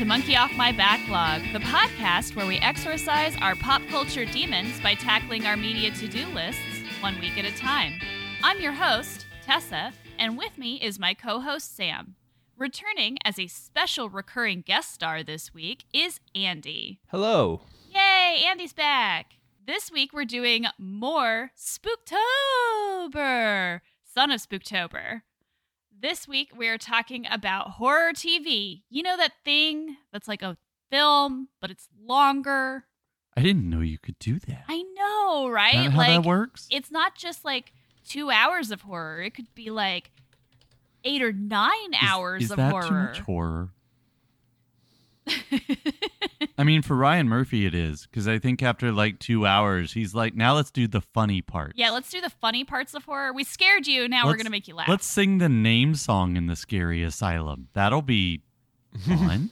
To Monkey Off My Backlog, the podcast where we exorcise our pop culture demons by tackling our media to do lists one week at a time. I'm your host, Tessa, and with me is my co host, Sam. Returning as a special recurring guest star this week is Andy. Hello. Yay, Andy's back. This week we're doing more Spooktober, Son of Spooktober. This week we're talking about horror TV. You know that thing that's like a film, but it's longer. I didn't know you could do that. I know, right? How like that works? it's not just like two hours of horror. It could be like eight or nine Is- hours is of that horror. too much horror? I mean, for Ryan Murphy, it is because I think after like two hours, he's like, "Now let's do the funny part." yeah, let's do the funny parts of horror. We scared you. Now we're gonna make you laugh. Let's sing the name song in the scary asylum. That'll be fun.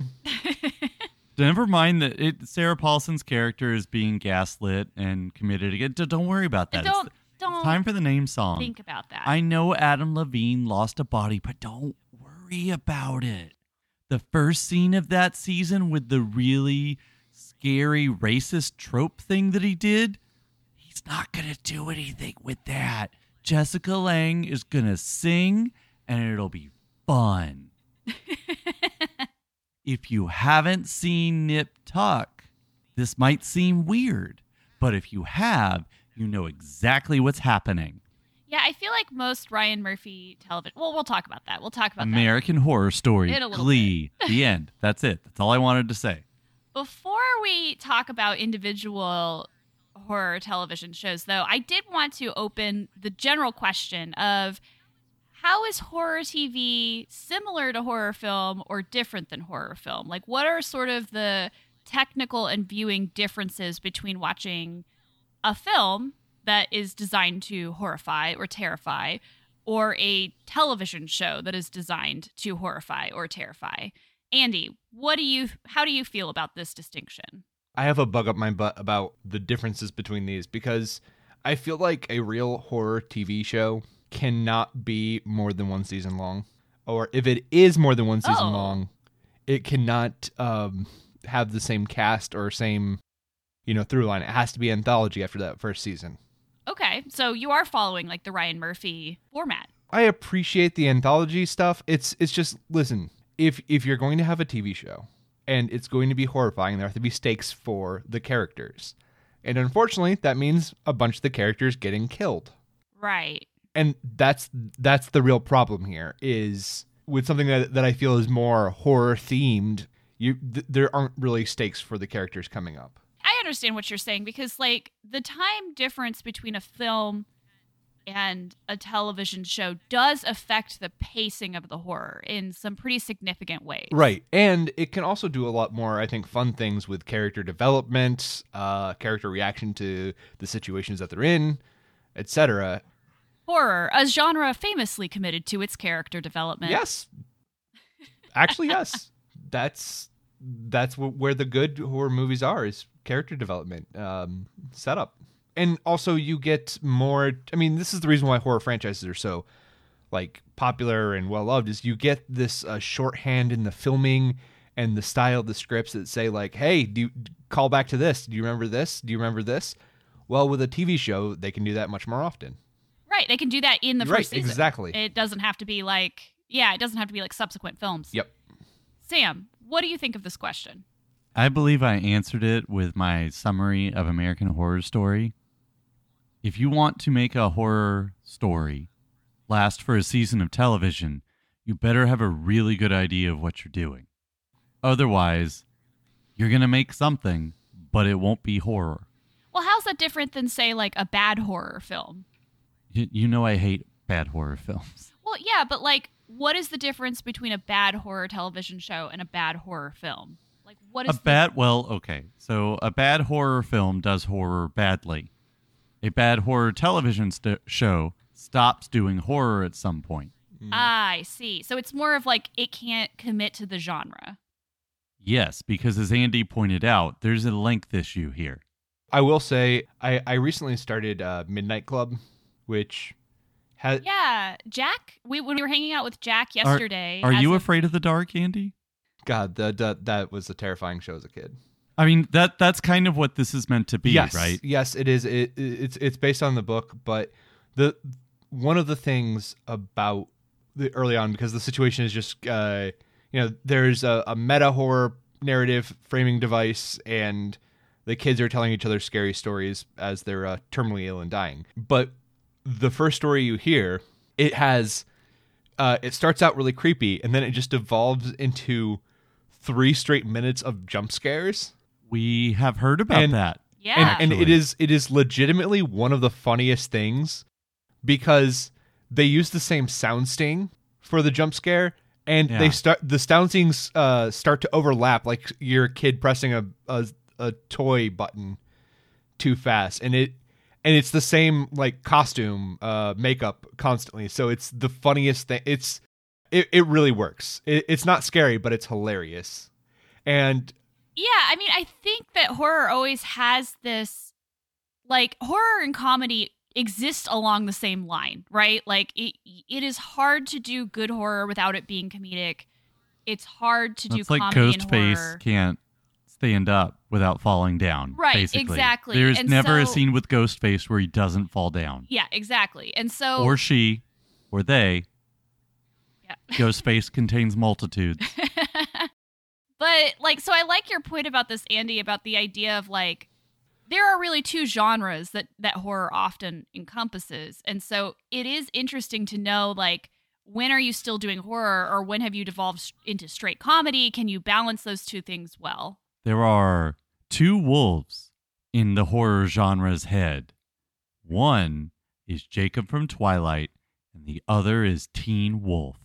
Never mind that it, Sarah Paulson's character is being gaslit and committed again. Don't worry about that. Don't the- don't time for the name song. think about that. I know Adam Levine lost a body, but don't worry about it. The first scene of that season with the really scary racist trope thing that he did, he's not going to do anything with that. Jessica Lange is going to sing and it'll be fun. if you haven't seen Nip Tuck, this might seem weird, but if you have, you know exactly what's happening. Yeah, I feel like most Ryan Murphy television. Well, we'll talk about that. We'll talk about that. American Horror Story, Glee, the end. That's it. That's all I wanted to say. Before we talk about individual horror television shows, though, I did want to open the general question of how is horror TV similar to horror film or different than horror film? Like, what are sort of the technical and viewing differences between watching a film that is designed to horrify or terrify or a television show that is designed to horrify or terrify? Andy, what do you how do you feel about this distinction? I have a bug up my butt about the differences between these because I feel like a real horror TV show cannot be more than one season long. Or if it is more than one season Oh. long, it cannot um, have the same cast or same, you know, through line. It has to be anthology after that first season. Okay, so you are following like the Ryan Murphy format. I appreciate the anthology stuff. It's it's just listen, if if you're going to have a TV show and it's going to be horrifying, there have to be stakes for the characters. And unfortunately, that means a bunch of the characters getting killed. Right. And that's that's the real problem here is with something that that I feel is more horror themed, you th- there aren't really stakes for the characters coming up. Understand what you're saying because like the time difference between a film and a television show does affect the pacing of the horror in some pretty significant ways. Right. And it can also do a lot more, I think, fun things with character development, uh, character reaction to the situations that they're in, etc. Horror, a genre famously committed to its character development. Yes. Actually, yes. That's that's where the good horror movies are is character development, um, setup. And also you get more I mean, this is the reason why horror franchises are so like popular and well loved is you get this uh, shorthand in the filming and the style of the scripts that say like, "Hey, do you call back to this? Do you remember this? Do you remember this?" Well, with a TV show, they can do that much more often. Right. They can do that in the Right, first season. exactly. It doesn't have to be like yeah, it doesn't have to be like subsequent films. Yep. Sam, what do you think of this question? I believe I answered it with my summary of American Horror Story. If you want to make a horror story last for a season of television, you better have a really good idea of what you're doing. Otherwise, you're going to make something, but it won't be horror. Well, how's that different than say like a bad horror film? You, you know, I hate bad horror films. Well, yeah, but like what is the difference between a bad horror television show and a bad horror film? Like what A is the- bad, well, okay. So a bad horror film does horror badly. A bad horror television st- show stops doing horror at some point. Ah, I see. So it's more of like it can't commit to the genre. Yes, because as Andy pointed out, there's a length issue here. I will say I, I recently started uh, Midnight Club, which has Yeah, Jack. We when we were hanging out with Jack yesterday. Are as you a- afraid of the dark, Andy? God, that that that was a terrifying show as a kid. I mean that that's kind of what this is meant to be, yes, right? Yes, it is. It, it's it's based on the book, but the one of the things about the early on because the situation is just uh, you know there's a, a meta horror narrative framing device and the kids are telling each other scary stories as they're uh, terminally ill and dying. But the first story you hear, it has uh, it starts out really creepy and then it just evolves into three straight minutes of jump scares. We have heard about And- that. Yeah. and, and it Actually. is it is legitimately one of the funniest things because they use the same sound sting for the jump scare and Yeah. they start the sound stings uh, start to overlap like your kid pressing a, a a toy button too fast and it and it's the same like costume uh makeup constantly so it's the funniest thing it's it, it really works it, it's not scary but it's hilarious and Yeah, I mean, I think that horror always has this like horror and comedy exist along the same line, right? Like it it is hard to do good horror without it being comedic. It's hard to do It's like comedy and Ghostface horror. can't stand up without falling down. Right, basically. exactly. There's And never a scene with Ghostface where he doesn't fall down. Yeah, exactly. And so Or she, or they. Yeah. Ghostface contains multitudes. but like so I like your point about this Andy about the idea of like there are really two genres that that horror often encompasses. And so it is interesting to know like when are you still doing horror or when have you devolved into straight comedy? Can you balance those two things well? There are two wolves in the horror genre's head. One is Jacob from Twilight, and the other is Teen Wolf.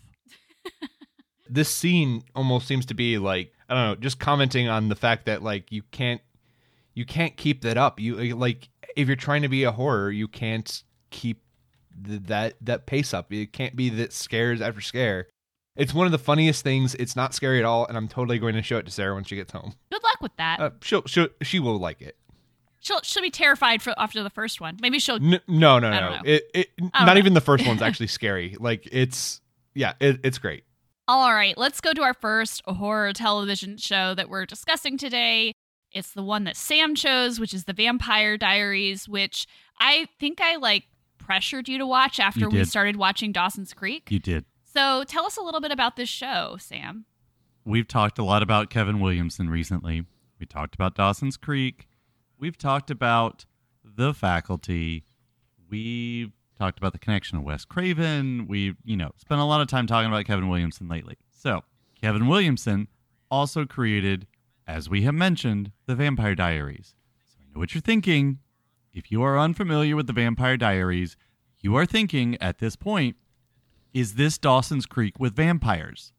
This scene almost seems to be like I don't know, just commenting on the fact that like you can't you can't keep that up. You like if you're trying to be a horror, you can't keep the, that that pace up. It can't be that scares after scare. It's one of the funniest things. It's not scary at all, and I'm totally going to show it to Sarah when she gets home. Good luck with that. Uh, she'll, she'll she will like it. she'll she'll be terrified for after the first one. Maybe she'll N- no, no, no. It, it don't not know. even the first one's actually scary. Like it's yeah, it, it's great. All right, let's go to our first horror television show that we're discussing today. It's the one that Sam chose, which is The Vampire Diaries, which I think I like pressured you to watch after we started watching Dawson's Creek. You did. So tell us a little bit about this show, Sam. We've talked a lot about Kevin Williamson recently. We talked about Dawson's Creek. We've talked about The Faculty. We've talked about the connection of Wes Craven. We've, you know, spent a lot of time talking about Kevin Williamson lately. So, Kevin Williamson also created, as we have mentioned, The Vampire Diaries. So, I know what you're thinking. If you are unfamiliar with The Vampire Diaries, you are thinking at this point, is this Dawson's Creek with vampires?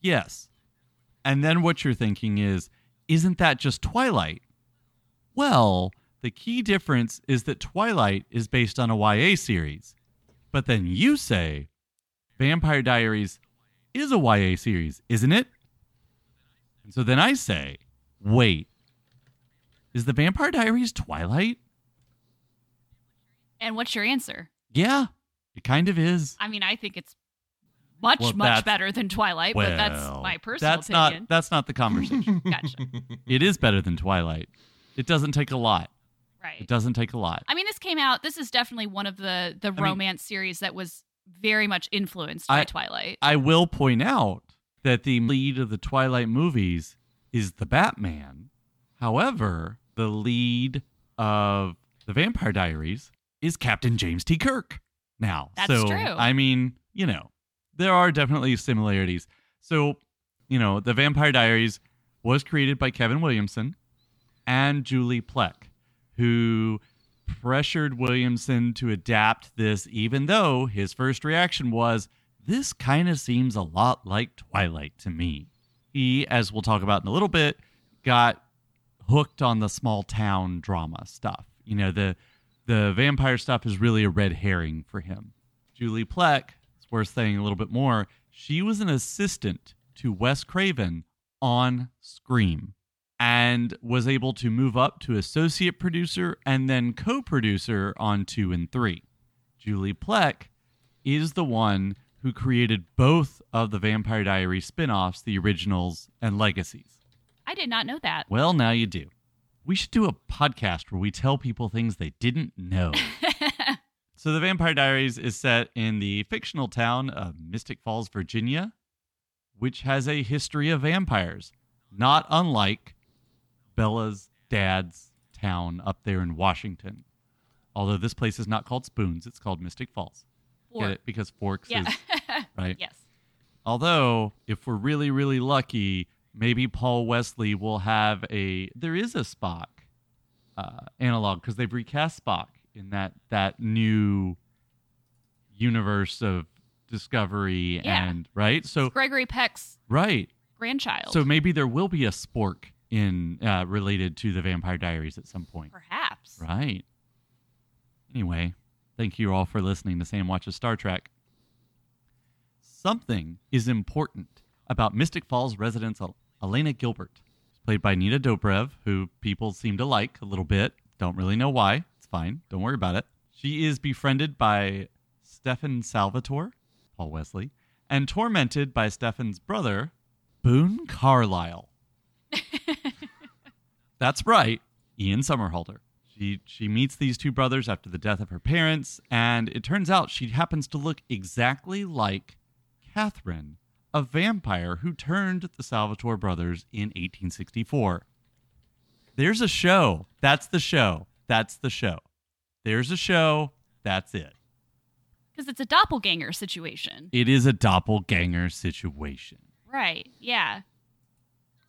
Yes. And then what you're thinking is, isn't that just Twilight? Well, the key difference is that Twilight is based on a YA series. But then you say, Vampire Diaries is a YA series, isn't it? And so then I say, wait, is the Vampire Diaries Twilight? And what's your answer? Yeah, it kind of is. I mean, I think it's much, Well, much better than Twilight, but that's my personal that's opinion. not that's not the conversation. Gotcha. it is better than Twilight. It doesn't take a lot. Right. It doesn't take a lot. I mean, this came out. This is definitely one of the the mean- romance series that was very much influenced by I- Twilight. I will point out that the lead of the Twilight movies is the Batman. However, the lead of the Vampire Diaries is Captain James T. Kirk. Now, That's so true. I mean, you know, there are definitely similarities. So, you know, the Vampire Diaries was created by Kevin Williamson and Julie Plec, who pressured Williamson to adapt this, even though his first reaction was, This kind of seems a lot like Twilight to me. He, as we'll talk about in a little bit, got hooked on the small town drama stuff. You know, the the vampire stuff is really a red herring for him. Julie Plec, it's worth saying a little bit more, she was an assistant to Wes Craven on Scream and was able to move up to associate producer and then co producer on two and three. Julie Plec is the one who created both of the Vampire Diaries spin offs, the originals and legacies. I did not know that. Well, now you do. We should do a podcast where we tell people things they didn't know. so, The Vampire Diaries is set in the fictional town of Mystic Falls, Virginia, which has a history of vampires, not unlike Bella's dad's town up there in Washington. Although this place is not called Spoons, it's called Mystic Falls. Get it? Because Forks Yeah. is right. yes. Although, if we're really, really lucky, maybe Paul Wesley will have a. There is a Spock uh, analog because they've recast Spock in that that new universe of Discovery Yeah. and right. So Gregory Peck's right. grandchild. So maybe there will be a spork in uh, related to the Vampire Diaries at some point. perhaps. Right. Anyway, thank you all for listening to Sam Watches Star Trek. Something is important about Mystic Falls resident El- Elena Gilbert, played by Nina Dobrev, who people seem to like a little bit. Don't really know why. It's fine. Don't worry about it. She is befriended by Stefan Salvatore, Paul Wesley, and tormented by Stefan's brother, Boone Carlyle. That's right, Ian Somerhalder. She she meets these two brothers after the death of her parents, and it turns out she happens to look exactly like Catherine, a vampire who turned the Salvatore brothers in 1864. There's a show. That's the show. That's the show. There's a show. That's it. Because it's a doppelganger situation. It is a doppelganger situation. Right. Yeah.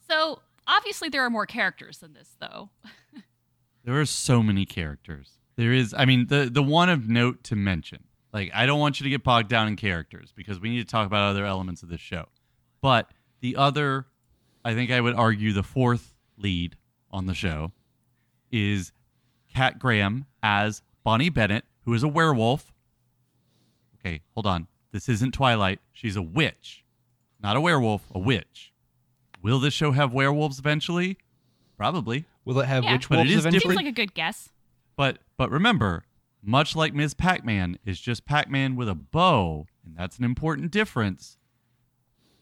So obviously there are more characters than this, though. There are so many characters. There is, I mean, the the one of note to mention. Like, I don't want you to get bogged down in characters because we need to talk about other elements of this show. But the other, I think I would argue, the fourth lead on the show is Kat Graham as Bonnie Bennett, who is a werewolf. Okay, hold on. This isn't Twilight. She's a witch, not a werewolf, a witch. Will this show have werewolves eventually? Probably. Will it have Yeah. witch But it wolves is eventually? Seems like a good guess. But but remember, much like Ms. Pac-Man is just Pac-Man with a bow, and that's an important difference.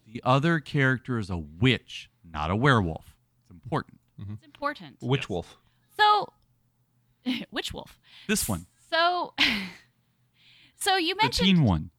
The other character is a witch, not a werewolf. It's important. Mm-hmm. It's important. witch Yes. wolf. So, witch wolf. This one, So, so you mentioned the mentioned teen one.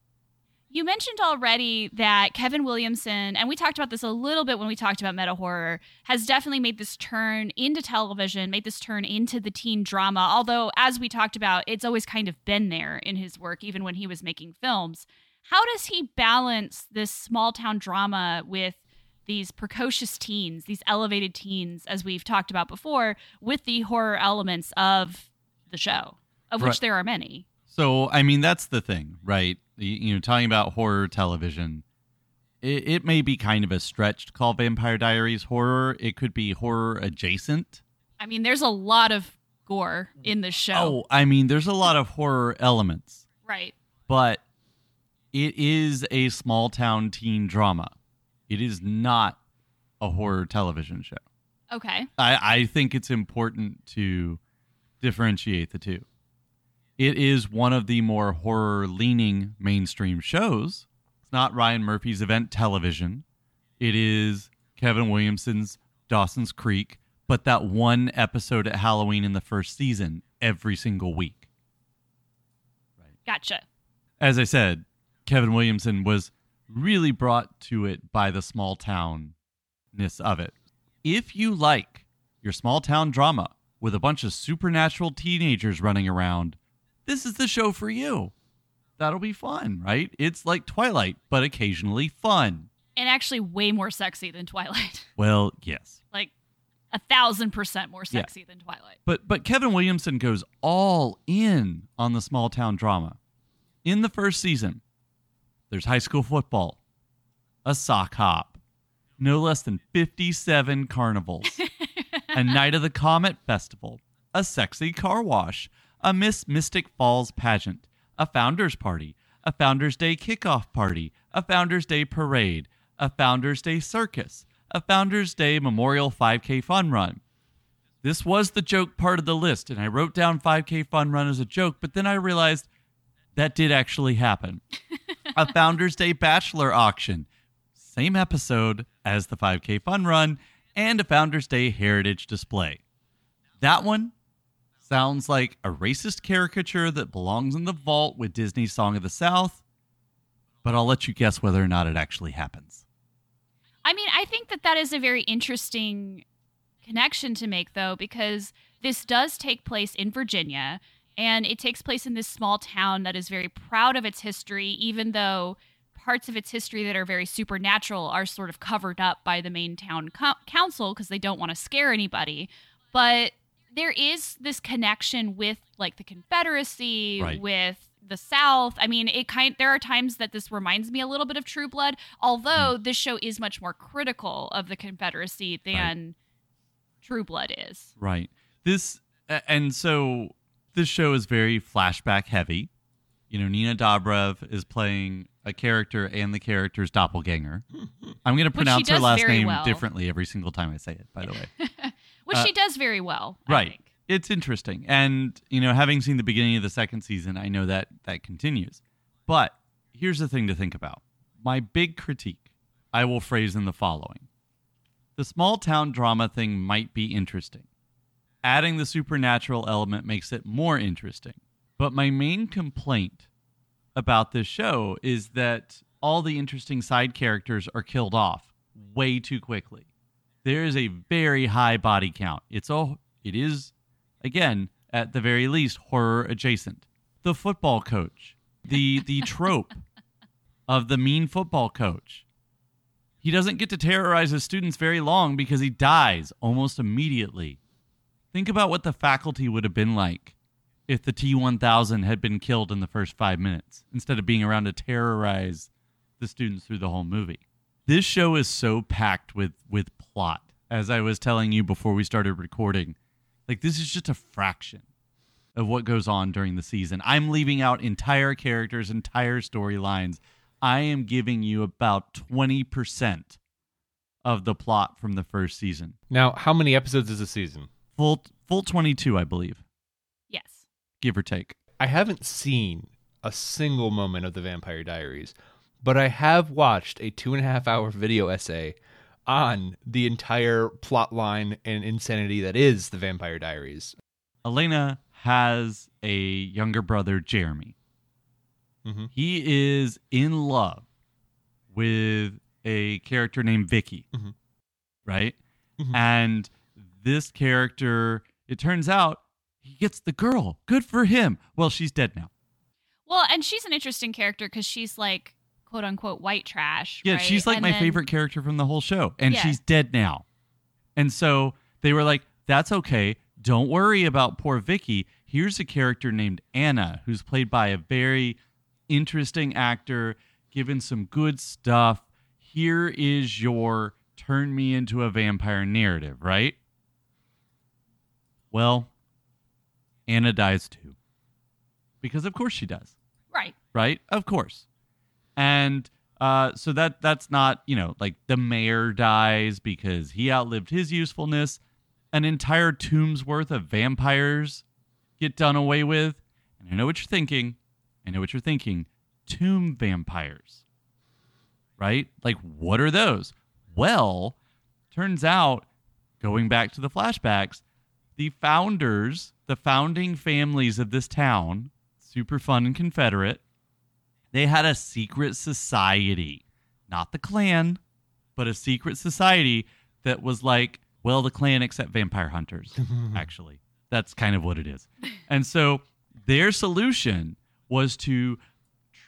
You mentioned already that Kevin Williamson, and we talked about this a little bit when we talked about meta horror, has definitely made this turn into television, made this turn into the teen drama. Although, as we talked about, it's always kind of been there in his work, even when he was making films. How does he balance this small town drama with these precocious teens, these elevated teens, as we've talked about before, with the horror elements of the show, of which there are many? So I mean, that's the thing, right? You, know, talking about horror television, it, it may be kind of a stretch to call Vampire Diaries horror. It could be horror adjacent. I mean, there's a lot of gore in the show. Oh, I mean, there's a lot of horror elements. Right. but it is a small town teen drama. It is not a horror television show. Okay. I, I think it's important to differentiate the two. It is one of the more horror leaning mainstream shows. It's not Ryan Murphy's event television. It is Kevin Williamson's Dawson's Creek, but that one episode at Halloween in the first season every single week. Gotcha. as I said, Kevin Williamson was really brought to it by the small townness of it. If you like your small town drama with a bunch of supernatural teenagers running around, this is the show for you. That'll be fun, right? It's like Twilight, but occasionally fun. And actually, way more sexy than Twilight. Well, yes. like a thousand percent more Yeah. sexy than Twilight. But but Kevin Williamson goes all in on the small town drama. In the first season, there's high school football, a sock hop, no less than 57 carnivals, a night of the Comet Festival, a sexy car wash, a Miss Mystic Falls pageant, a founders party, a Founders Day kickoff party, a Founders Day parade, a Founders Day circus, a Founders Day Memorial 5K fun run. This was the joke part of the list, and I wrote down 5K fun run as a joke, but then I realized that did actually happen. a Founders Day Bachelor auction. Same episode as the 5K Fun Run and a Founders Day Heritage Display. That one sounds like a racist caricature that belongs in the vault with Disney's Song of the South, but I'll let you guess whether or not it actually happens. I mean, I think that that is a very interesting connection to make, though, because this does take place in Virginia and it takes place in this small town that is very proud of its history, even though parts of its history that are very supernatural are sort of covered up by the main town co- council because they don't want to scare anybody. But there is this connection with like the Confederacy, Right. with the South. I mean, it kind there are times that this reminds me a little bit of True Blood, although mm. this show is much more critical of the Confederacy than True Blood is. Right. This and so this show is very flashback heavy. You know, Nina Dobrev is playing a character and the character's doppelganger. I'm going to pronounce her last name well. differently every single time I say it, by the way. Which Uh, she does very well. I right. think. It's interesting. And, you know, having seen the beginning of the second season, I know that that continues. But here's the thing to think about. My big critique I will phrase in the following. The small town drama thing might be interesting. Adding the supernatural element makes it more interesting. But my main complaint about this show is that all the interesting side characters are killed off way too quickly. There is a very high body count. It's a it is again at the very least horror adjacent. The football coach, the the trope of the mean football coach. He doesn't get to terrorize his students very long because he dies almost immediately. Think about what the faculty would have been like if the T 1000 had been killed in the first five minutes instead of being around to terrorize the students through the whole movie. This show is so packed with, with plot, as I was telling you before we started recording. Like, this is just a fraction of what goes on during the season. I'm leaving out entire characters, entire storylines. I am giving you about 20% of the plot from the first season. Now, how many episodes is a season? Full full 22, I believe, Yes. give or take. I haven't seen a single moment of the Vampire Diaries, but I have watched a two and a half hour video essay on the entire plot line and insanity that is the Vampire Diaries. Elena has a younger brother, Jeremy. Mhm. He is in love with a character named Vicky, Mhm. right? Mhm. And this character, it turns out, he gets the girl. Good for him. Well, she's dead now. Well, and she's an interesting character because she's like quote unquote white trash. Yeah, right? she's like And my then- favorite character from the whole show, and Yeah. she's dead now. And so they were like, "That's okay. Don't worry about poor Vicky. Here's a character named Anna, who's played by a very interesting actor, given some good stuff. Here is your turn me into a vampire narrative, right?" Well, Anna dies too, because of course she does Right. right? Of course. And uh, so that that's not you know like the mayor dies because he outlived his usefulness. An entire tomb's worth of vampires get done away with. And I know what you're thinking. I know what you're thinking. Tomb vampires, right? Like what are those? Well, turns out, going back to the flashbacks, the founders, the founding families of this town, super fun and Confederate, they had a secret society. Not the Klan, but a secret society that was like, well, the Klan except vampire hunters, actually. That's kind of what it is. And so their solution was to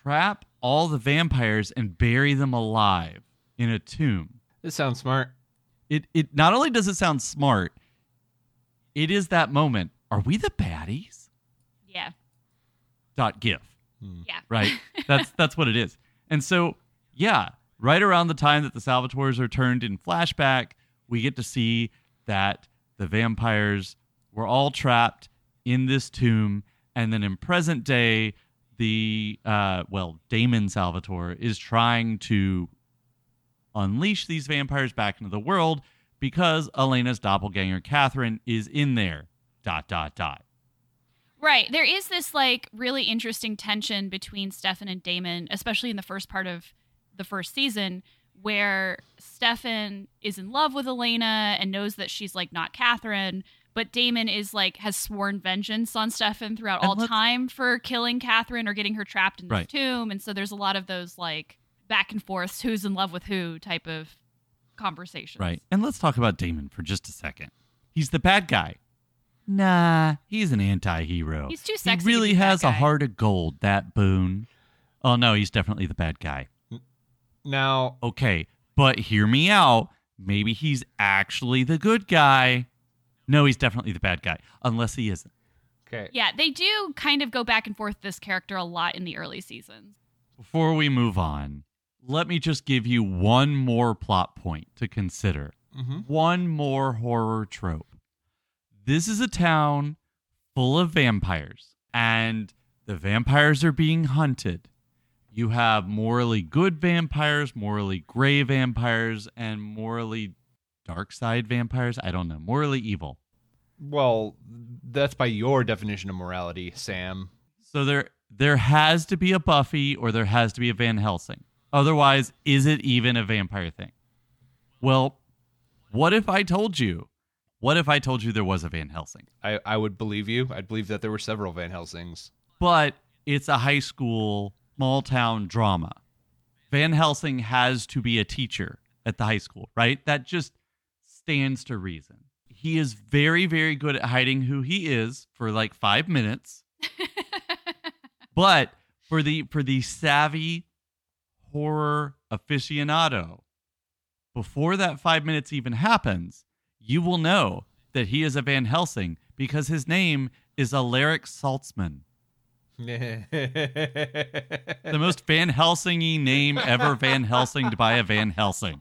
trap all the vampires and bury them alive in a tomb. This sounds smart. It it not only does it sound smart, it is that moment. Are we the baddies? Yeah. Dot gif. Yeah. right? That's that's what it is. And so, yeah, right around the time that the Salvatores are turned in flashback, we get to see that the vampires were all trapped in this tomb, and then in present day, the uh, well, Damon Salvatore is trying to unleash these vampires back into the world because Elena's doppelganger Catherine is in there. Dot dot dot. Right. There is this like really interesting tension between Stefan and Damon, especially in the first part of the first season, where Stefan is in love with Elena and knows that she's like not Catherine, but Damon is like has sworn vengeance on Stefan throughout And all time for killing Catherine or getting her trapped in this Right. tomb. And so there's a lot of those like back and forths, who's in love with who type of conversations. Right. And let's talk about Damon for just a second. He's the bad guy. Nah, he's an anti-hero. He's too sexy He really be the bad has a heart of gold, that Boone. Oh no, he's definitely the bad guy. Now, Okay, but hear me out. Maybe he's actually the good guy. No, he's definitely the bad guy, unless he isn't. okay. Yeah, they do kind of go back and forth this character a lot in the early seasons. Before we move on, let me just give you one more plot point to consider. Mm-hmm. One more horror trope. This is a town full of vampires, and the vampires are being hunted. You have morally good vampires, morally gray vampires, and morally dark side vampires. I don't know. Morally evil. Well, that's by your definition of morality, Sam. So there there has to be a Buffy or there has to be a Van Helsing. Otherwise, is it even a vampire thing? Well, what if I told you? What if I told you there was a Van Helsing? I, I would believe you. I'd believe that there were several Van Helsings. But it's a high school, small town drama. Van Helsing has to be a teacher at the high school, right? That just stands to reason. He is very, very good at hiding who he is for like five minutes. but for the for the savvy horror aficionado, before that five minutes even happens, you will know that he is a Van Helsing because his name is Alaric Saltzman. The most Van Helsing-y name ever Van Helsinged by a Van Helsing.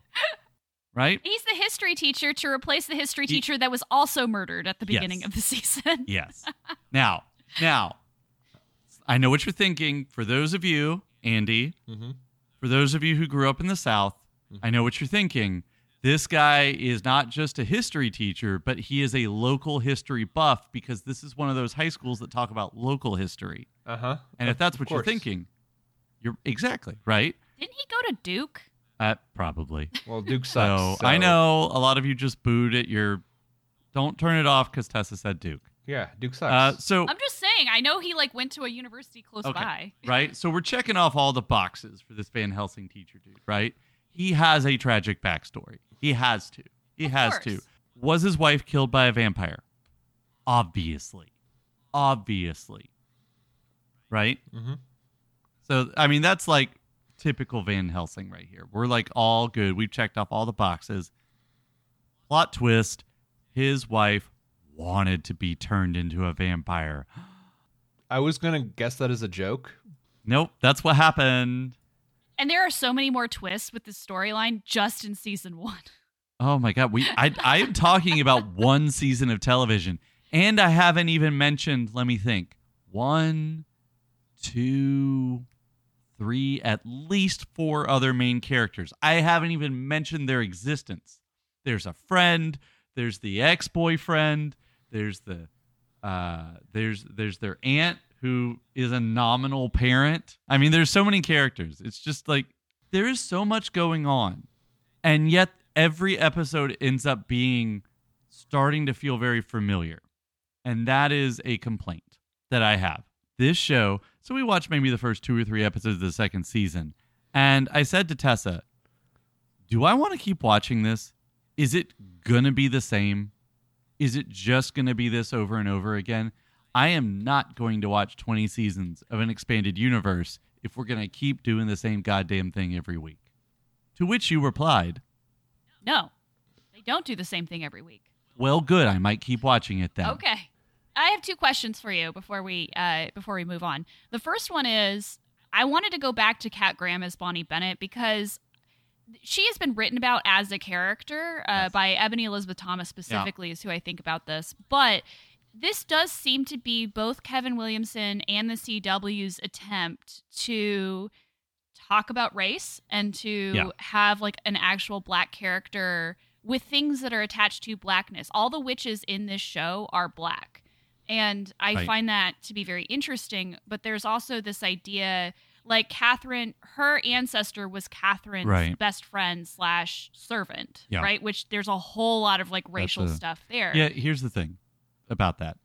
Right? He's the history teacher to replace the history He- teacher that was also murdered at the Yes. beginning of the season. Yes. Now, now, I know what you're thinking. For those of you, Andy, Mhm. for those of you who grew up in the South, I know what you're thinking. This guy is not just a history teacher, but he is a local history buff because this is one of those high schools that talk about local history. Uh huh. And if that's what you're thinking, you're exactly right. Didn't he go to Duke? Uh, probably. Well, Duke sucks. So, sucks. I know a lot of you just booed at your. Don't turn it off because Tessa said Duke. Yeah, Duke sucks. Uh, so I'm just saying. I know he like went to a university close Okay. by. right? So we're checking off all the boxes for this Van Helsing teacher dude, right? He has a tragic backstory. He has to. He Of has course. to. Was his wife killed by a vampire? Obviously. Obviously. Right? Mhm. So, I mean, that's like typical Van Helsing right here. We're like all good. We've checked off all the boxes. Plot twist his wife wanted to be turned into a vampire. I was gonna guess that as a joke. Nope, that's what happened. And there are so many more twists with this storyline just in season one. Oh my god, we I I am talking about one season of television, and I haven't even mentioned. Let me think. One, two, three, at least four other main characters. I haven't even mentioned their existence. There's a friend. There's the ex-boyfriend. There's the uh there's there's their aunt who is a nominal parent. I mean, there's so many characters. It's just like there is so much going on. And yet every episode ends up being starting to feel very familiar. And that is a complaint that I have. This show, so we watched maybe the first two or three episodes of the second season. And I said to Tessa, Do I want to keep watching this? Is it going to be the same? Is it just going to be this over and over again? I am not going to watch 20 seasons of an expanded universe if we're going to keep doing the same goddamn thing every week. To which you replied, No, they don't do the same thing every week. Well, good. I might keep watching it then. Okay. I have two questions for you before we uh, before we move on. The first one is I wanted to go back to Kat Graham as Bonnie Bennett because she has been written about as a character uh, Yes. by Ebony Elizabeth Thomas specifically is who I think about this, but this does seem to be both Kevin Williamson and the CW's attempt to talk about race and to Yeah. have like an actual black character with things that are attached to blackness. All the witches in this show are black. And I Right. find that to be very interesting. But there's also this idea like Catherine, her ancestor was Catherine's Right. best friend slash servant, Yeah. right? Which there's a whole lot of like racial a- stuff there. Yeah, here's the thing about that.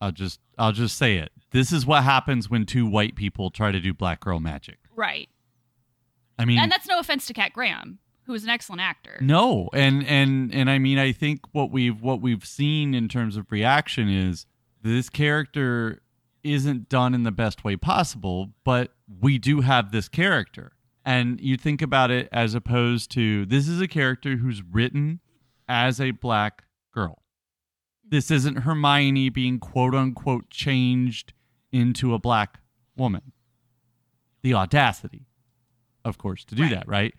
I'll just I'll just say it. This is what happens when two white people try to do black girl magic. Right. I mean, And that's no offense to Kat Graham, who is an excellent actor. No, and and and I mean, I think what we've what we've seen in terms of reaction is this character isn't done in the best way possible, but we do have this character, and you think about it as opposed to this is a character who's written as a black. This isn't Hermione being quote unquote changed into a black woman. The audacity, of course, to do Right. that, right?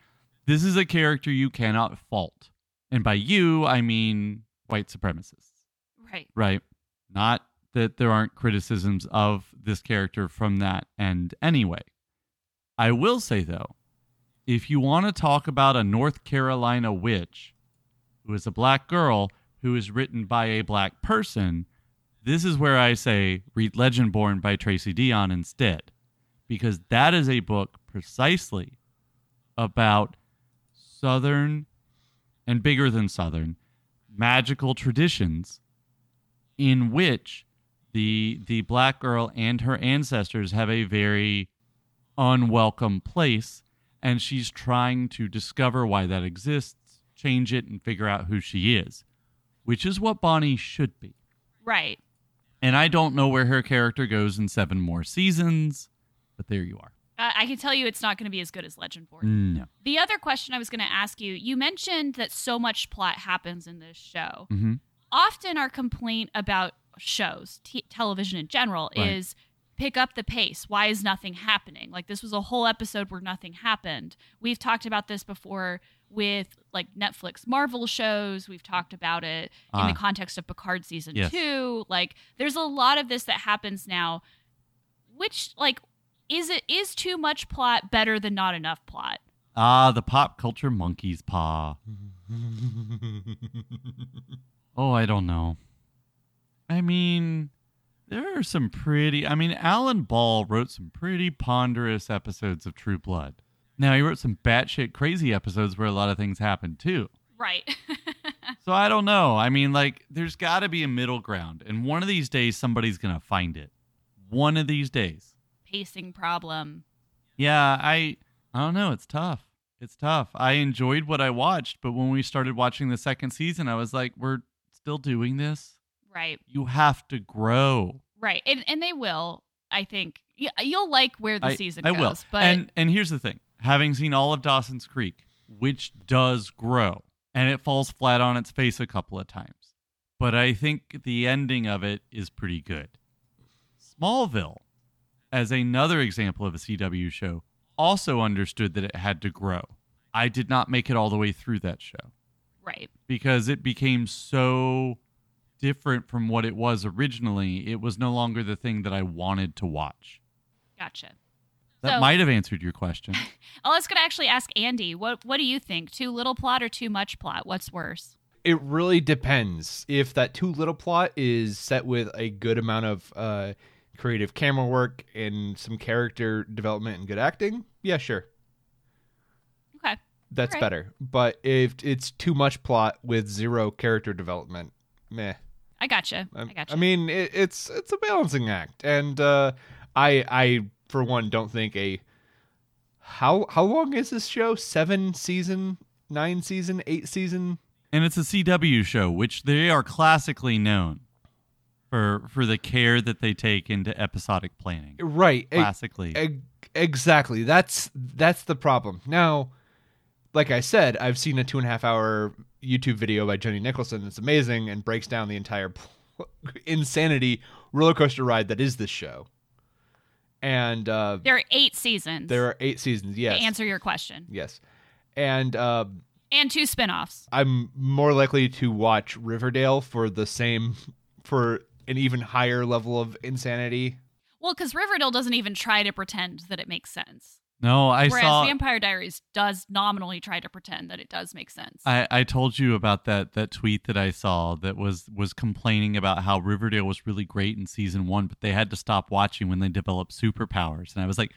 This is a character you cannot fault. And by you, I mean white supremacists, Right. right? Not that there aren't criticisms of this character from that end anyway. I will say, though, if you want to talk about a North Carolina witch who is a black girl who is written by a black person, this is where I say read Legendborn by Tracy Deonn instead, because that is a book precisely about Southern and bigger than Southern magical traditions in which the the black girl and her ancestors have a very unwelcome place and she's trying to discover why that exists, change it and figure out who she is, which is what Bonnie should be. Right. And I don't know where her character goes in seven more seasons, but there you are. Uh, I can tell you it's not going to be as good as Legend Legendborn. No. The other question I was going to ask you you mentioned that so much plot happens in this show. hmm Often, our complaint about shows, t- television in general, Right. is pick up the pace. Why is nothing happening? Like, this was a whole episode where nothing happened. We've talked about this before with like Netflix Marvel shows. We've talked about it in Ah. the context of Picard season Yes. two. Like, there's a lot of this that happens now, which, like, is it is too much plot better than not enough plot? Ah, the pop culture monkey's paw. Oh, I don't know. I mean, there are some pretty. I mean, Alan Ball wrote some pretty ponderous episodes of True Blood. Now, he wrote some batshit crazy episodes where a lot of things happened too. Right. So I don't know. I mean, like, there's got to be a middle ground. And one of these days, somebody's going to find it. One of these days. Pacing problem. Yeah, I I don't know, it's tough. It's tough. I enjoyed what I watched, but when we started watching the second season, I was like, we're still doing this? Right. You have to grow. Right. And and they will, I think. Yeah, You'll like where the I, season I goes, will. but and and here's the thing. Having seen all of Dawson's Creek, which does grow, and it falls flat on its face a couple of times. But I think the ending of it is pretty good. Smallville, as another example of a CW show, also understood that it had to grow. I did not make it all the way through that show right. because it became so different from what it was originally. It was no longer the thing that I wanted to watch. Gotcha. That So- might have answered your question. Oh, I was gonna actually ask Andy, what what do you think? Too little plot or too much plot? What's worse? It really depends. If that too little plot is set with a good amount of uh, creative camera work and some character development and good acting, yeah, sure, Okay. that's Alright. better. But if it's too much plot with zero character development, meh. I gotcha. Um, I gotcha. I mean, it, it's it's a balancing act, and uh, I I for one don't think a how how long is this show? Seven season, nine season, eight season. and it's a CW show, which they are classically known for for the care that they take into episodic planning. Right. Classically. e- exactly. That's that's the problem. Now, like I said, I've seen a two and a half hour YouTube video by Jenny Nicholson. It's amazing and breaks down the entire insanity roller coaster ride that is this show. And uh, there are eight seasons. there are eight seasons. Yes. to answer your question. Yes. And uh, And two spin-offs. I'm more likely to watch Riverdale for the same, for an even higher level of insanity. Well, because Riverdale doesn't even try to pretend that it makes sense. No, I Whereas saw. Vampire Diaries does nominally try to pretend that it does make sense. I, I told you about that that tweet that I saw that was was complaining about how Riverdale was really great in season one, but they had to stop watching when they developed superpowers. And I was like,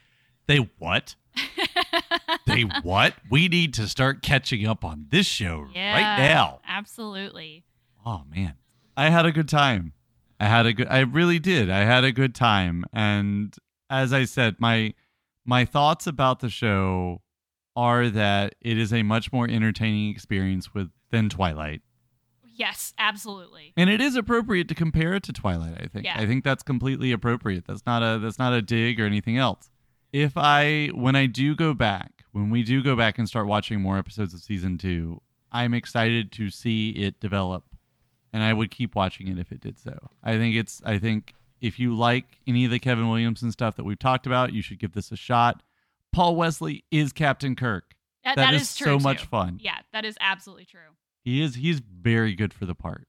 they what? they what? We need to start catching up on this show yeah, right now. Absolutely. Oh man, I had a good time. I had a good. I really did. I had a good time, and as I said, my my thoughts about the show are that it is a much more entertaining experience with than Twilight, Yes, absolutely. and it is appropriate to compare it to Twilight. I think. Yeah. I think that's completely appropriate. That's not a that's not a dig or anything else. If I when I do go back, when we do go back and start watching more episodes of season two, I'm excited to see it develop and I would keep watching it if it did so. I think it's I think if you like any of the Kevin Williamson stuff that we've talked about, you should give this a shot. Paul Wesley is Captain Kirk. That, that that is is, so much fun. Yeah, that is absolutely true. He is he's very good for the part.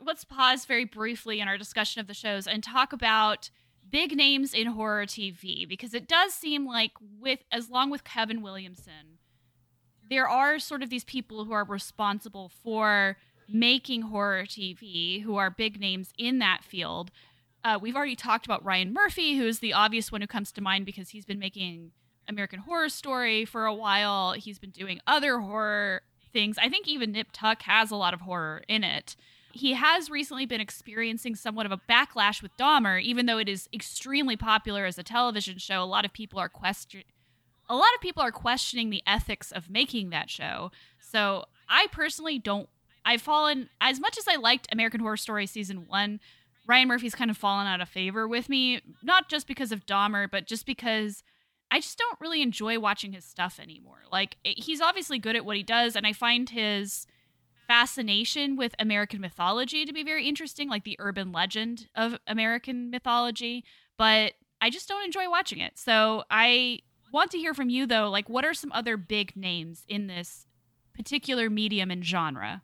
Let's pause very briefly in our discussion of the shows and talk about big names in horror TV because it does seem like with as long with Kevin Williamson, there are sort of these people who are responsible for making horror TV who are big names in that field. Uh, we've already talked about Ryan Murphy, who is the obvious one who comes to mind because he's been making American Horror Story for a while. He's been doing other horror things. I think even Nip Tuck has a lot of horror in it. He has recently been experiencing somewhat of a backlash with Dahmer, even though it is extremely popular as a television show. A lot of people are question a lot of people are questioning the ethics of making that show. So I personally don't. I've fallen as much as I liked American Horror Story season one. Ryan Murphy's kind of fallen out of favor with me, not just because of Dahmer, but just because I just don't really enjoy watching his stuff anymore. Like it, he's obviously good at what he does, and I find his fascination with American mythology to be very interesting, like the urban legend of American mythology. But I just don't enjoy watching it. So I want to hear from you though. Like, what are some other big names in this particular medium and genre?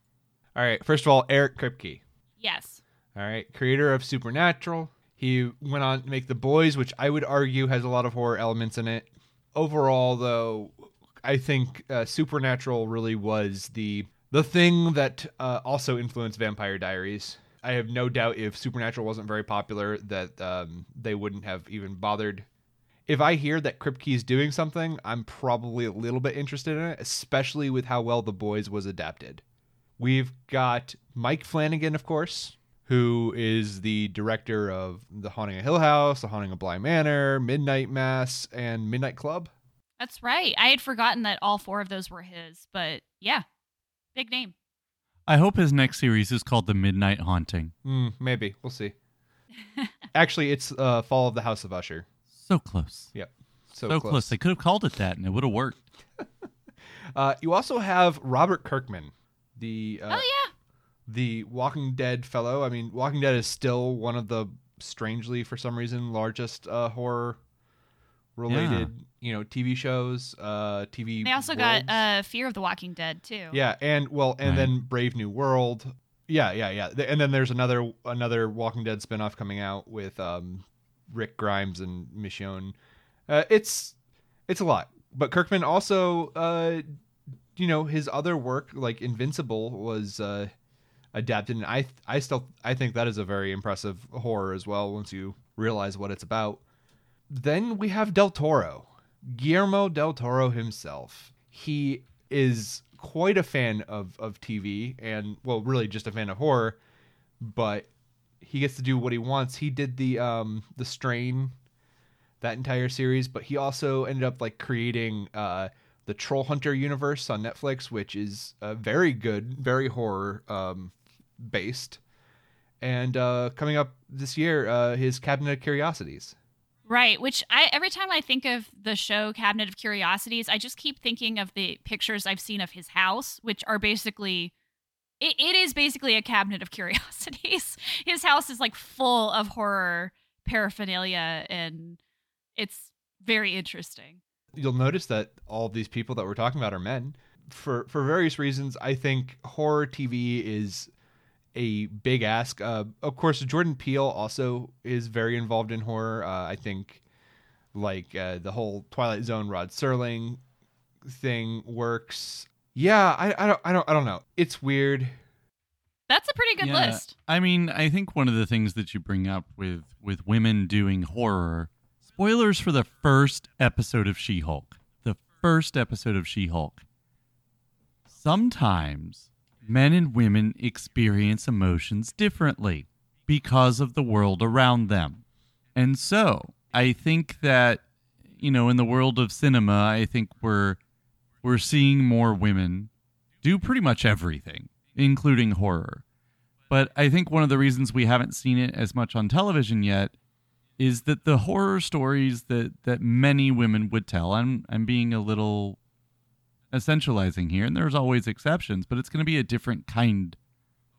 All right. First of all, Eric Kripke. Yes. All right, creator of Supernatural. He went on to make The Boys, which I would argue has a lot of horror elements in it. Overall, though, I think uh, Supernatural really was the the thing that uh, also influenced Vampire Diaries. I have no doubt if Supernatural wasn't very popular, that um, they wouldn't have even bothered. If I hear that Kripke is doing something, I'm probably a little bit interested in it, especially with how well The Boys was adapted. We've got Mike Flanagan, of course, who is the director of The Haunting of Hill House, The Haunting of Bly Manor, Midnight Mass, and Midnight Club. That's right. I had forgotten that all four of those were his, but yeah, big name. I hope his next series is called The Midnight Haunting. Hmm, maybe we'll see. Actually, it's uh, Fall of the House of Usher. So close. Yep, so, So, close. close. They could have called it that and it would have worked. Uh, you also have Robert Kirkman, the uh, oh yeah. The Walking Dead fellow. I mean, Walking Dead is still one of the strangely, for some reason, largest uh, horror related, you know, TV shows. Uh, TV. They also worlds. got uh, Fear of the Walking Dead too. Yeah, and well, and Right. then Brave New World. Yeah, yeah, yeah. And then there's another another Walking Dead spinoff coming out with um, Rick Grimes and Michonne. Uh, it's it's a lot, but Kirkman also, uh, you know, his other work like Invincible was uh, adapted, and I I still I think that is a very impressive horror as well. Once you realize what it's about, then we have Del Toro, Guillermo Del Toro himself. He is quite a fan of of TV and well, really just a fan of horror, but he gets to do what he wants. He did the um the Strain that entire series, but he also ended up like creating uh the Troll Hunter universe on Netflix, which is uh, very good, very horror um based. And uh coming up this year, uh his Cabinet of Curiosities. Right, which I every time I think of the show Cabinet of Curiosities, I just keep thinking of the pictures I've seen of his house, which are basically it, it is basically a cabinet of curiosities. His house is like full of horror paraphernalia and it's very interesting. you'll notice that all of these people that we're talking about are men for for various reasons i think horror tv is a big ask uh, of course jordan peele also is very involved in horror uh, i think like uh, the whole Twilight Zone Rod Serling thing works. Yeah, I, I don't I don't I don't know. It's weird. That's a pretty good Yeah. list. I mean, I think one of the things that you bring up with with women doing horror, spoilers for the first episode of She-Hulk. The first episode of She-Hulk. Sometimes men and women experience emotions differently because of the world around them. And so, I think that you know, in the world of cinema, I think we're we're seeing more women do pretty much everything, including horror. But I think one of the reasons we haven't seen it as much on television yet is that the horror stories that, that many women would tell, I'm, I'm being a little essentializing here, and there's always exceptions, but it's going to be a different kind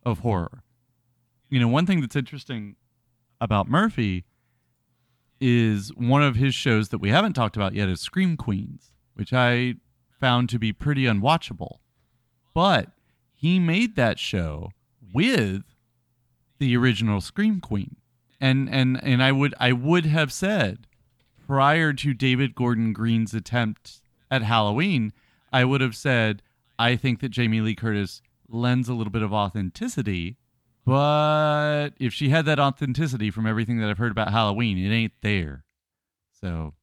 of horror. You know, one thing that's interesting about Murphy is one of his shows that we haven't talked about yet is Scream Queens, which I found to be pretty unwatchable. But he made that show with the original Scream Queen. And and and I would I would have said prior to David Gordon Green's attempt at Halloween, I would have said I think that Jamie Lee Curtis lends a little bit of authenticity, but if she had that authenticity from everything that I've heard about Halloween, it ain't there. So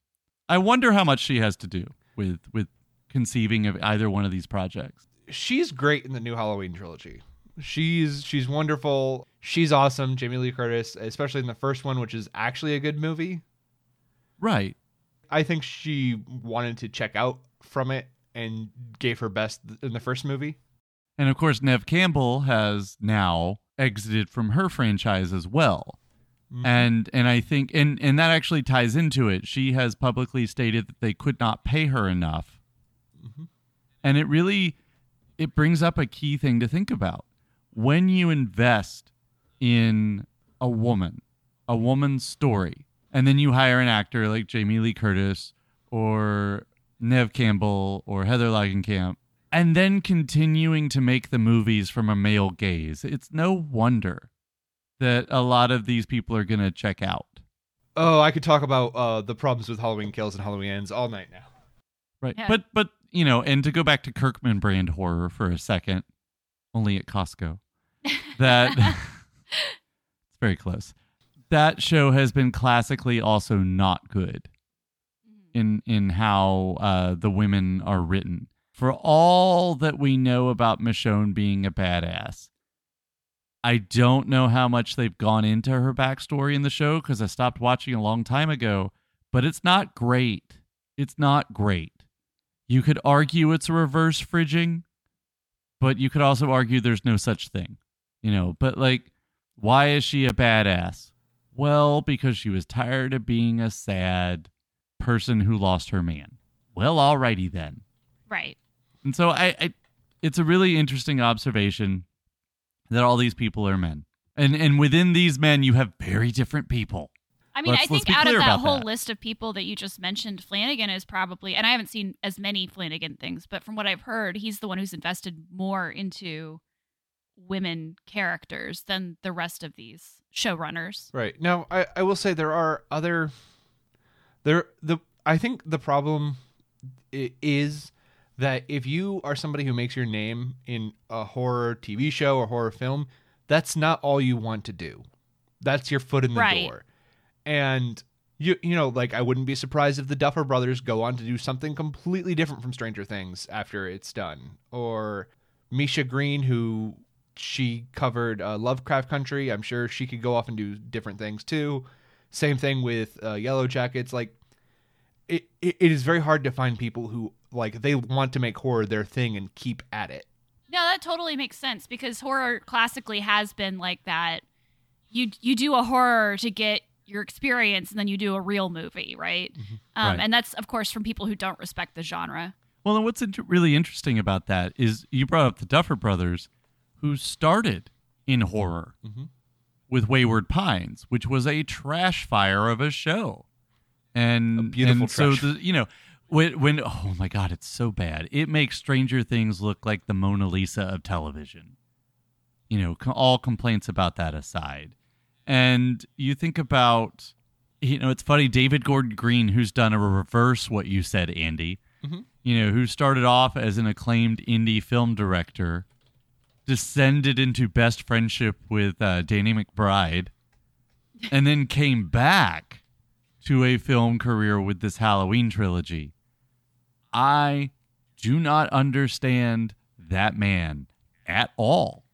I wonder how much she has to do with with conceiving of either one of these projects. She's great in the new Halloween trilogy. She's she's wonderful. She's awesome, Jamie Lee Curtis, especially in the first one, which is actually a good movie. Right. I think she wanted to check out from it and gave her best in the first movie. And of course, Neve Campbell has now exited from her franchise as well. Mhm. And and I think and and that actually ties into it. She has publicly stated that they could not pay her enough. Mhm. And it really it brings up a key thing to think about. When you invest in a woman, a woman's story, and then you hire an actor like Jamie Lee Curtis or Neve Campbell or Heather Langenkamp, and then continuing to make the movies from a male gaze, it's no wonder that a lot of these people are going to check out. Oh, I could talk about uh, the problems with Halloween Kills and Halloween Ends all night now. Right. Yeah. But but you know, and to go back to Kirkman brand horror for a second, only at Costco. That it's very close. That show has been classically also not good in in how uh, the women are written. For all that we know about Michonne being a badass, I don't know how much they've gone into her backstory in the show because I stopped watching a long time ago. But it's not great. It's not great. You could argue it's a reverse fridging, but you could also argue there's no such thing. You know, but like, why is she a badass? Well, because she was tired of being a sad person who lost her man. Well, alrighty then. Right. And so I, I it's a really interesting observation that all these people are men. And and within these men you have very different people. I mean, Let's- I think out of that whole that. list of people that you just mentioned, Flanagan is probably, and I haven't seen as many Flanagan things, but from what I've heard, he's the one who's invested more into women characters than the rest of these showrunners. Right. Now, I, I will say there are other there the I think the problem is that if you are somebody who makes your name in a horror TV show or horror film, that's not all you want to do. That's your foot in the Right. door. And you you know, like I wouldn't be surprised if the Duffer brothers go on to do something completely different from Stranger Things after it's done. Or Misha Green who she covered uh, Lovecraft Country. I'm sure she could go off and do different things too. Same thing with uh, Yellow Jackets. Like, it, it, it is very hard to find people who like they want to make horror their thing and keep at it. No, that totally makes sense because horror classically has been like that. You you do a horror to get your experience, and then you do a real movie, right? Um, Mm-hmm. Right. And that's of course from people who don't respect the genre. Well, and what's really interesting about that is you brought up the Duffer Brothers, who started in horror Mhm. With Wayward Pines, which was a trash fire of a show, and A beautiful and so the, you know when when oh my god, it's so bad. It makes Stranger Things look like the Mona Lisa of television. You know, all complaints about that aside, and you think about you know, it's funny. David Gordon Green, who's done a reverse what you said, Andy, Mhm. you know, who started off as an acclaimed indie film director, descended into best friendship with uh, Danny McBride, and then came back to a film career with this Halloween trilogy. I do not understand that man at all,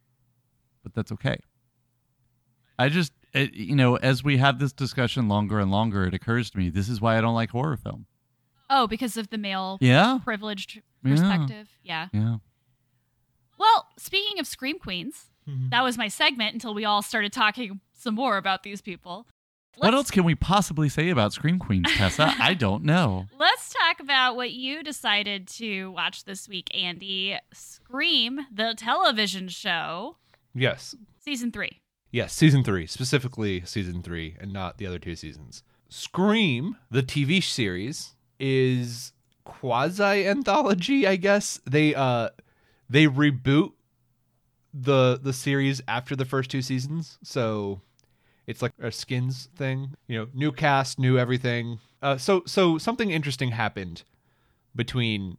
but that's okay. I just, it, you know, as we have this discussion longer and longer, it occurs to me this is why I don't like horror film. Oh, because of the male Yeah, privileged perspective. Yeah. yeah. Well, speaking of scream queens, Mhm. that was my segment until we all started talking some more about these people. What Let's- else can we possibly say about Scream Queens, Tessa? I don't know. Let's talk about what you decided to watch this week, Andy. Scream, the television show, Yes. season three. Yes, season three, specifically season three, and not the other two seasons. Scream, the TV series, is quasi anthology, I guess. They uh they reboot the the series after the first two seasons, so it's like a skins thing. You know, new cast, new everything. Uh so so something interesting happened between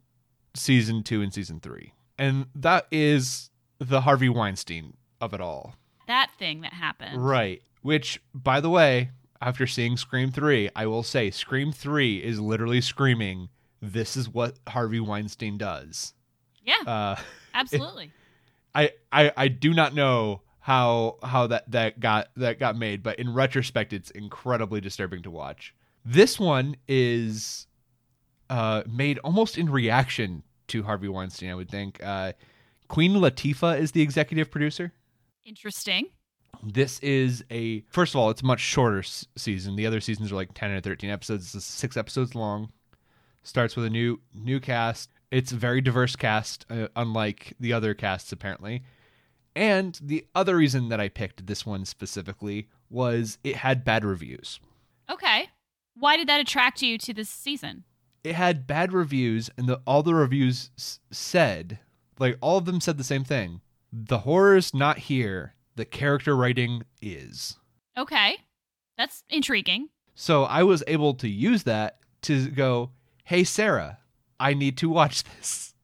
season two and season three. And that is the Harvey Weinstein of it all. That thing that happened. Right. Which, by the way, after seeing Scream 3, I will say Scream 3 is literally screaming, this is what Harvey Weinstein does. Yeah, Uh, absolutely. I, I, I do not know how how that, that got that got made, but in retrospect, it's incredibly disturbing to watch. This one is uh, made almost in reaction to Harvey Weinstein, I would think. Uh, Queen Latifah is the executive producer. Interesting. This is a first of all, it's a much shorter s- season. The other seasons are like ten or thirteen episodes. This is six episodes long. Starts with a new new cast. It's a very diverse cast, uh, unlike the other casts apparently. And the other reason that I picked this one specifically was it had bad reviews. Okay. Why did that attract you to this season? It had bad reviews, and the, all the reviews s- said, like all of them said the same thing: the horror's not here. The character writing is. Okay. That's intriguing. So I was able to use that to go, "Hey Sarah, I need to watch this."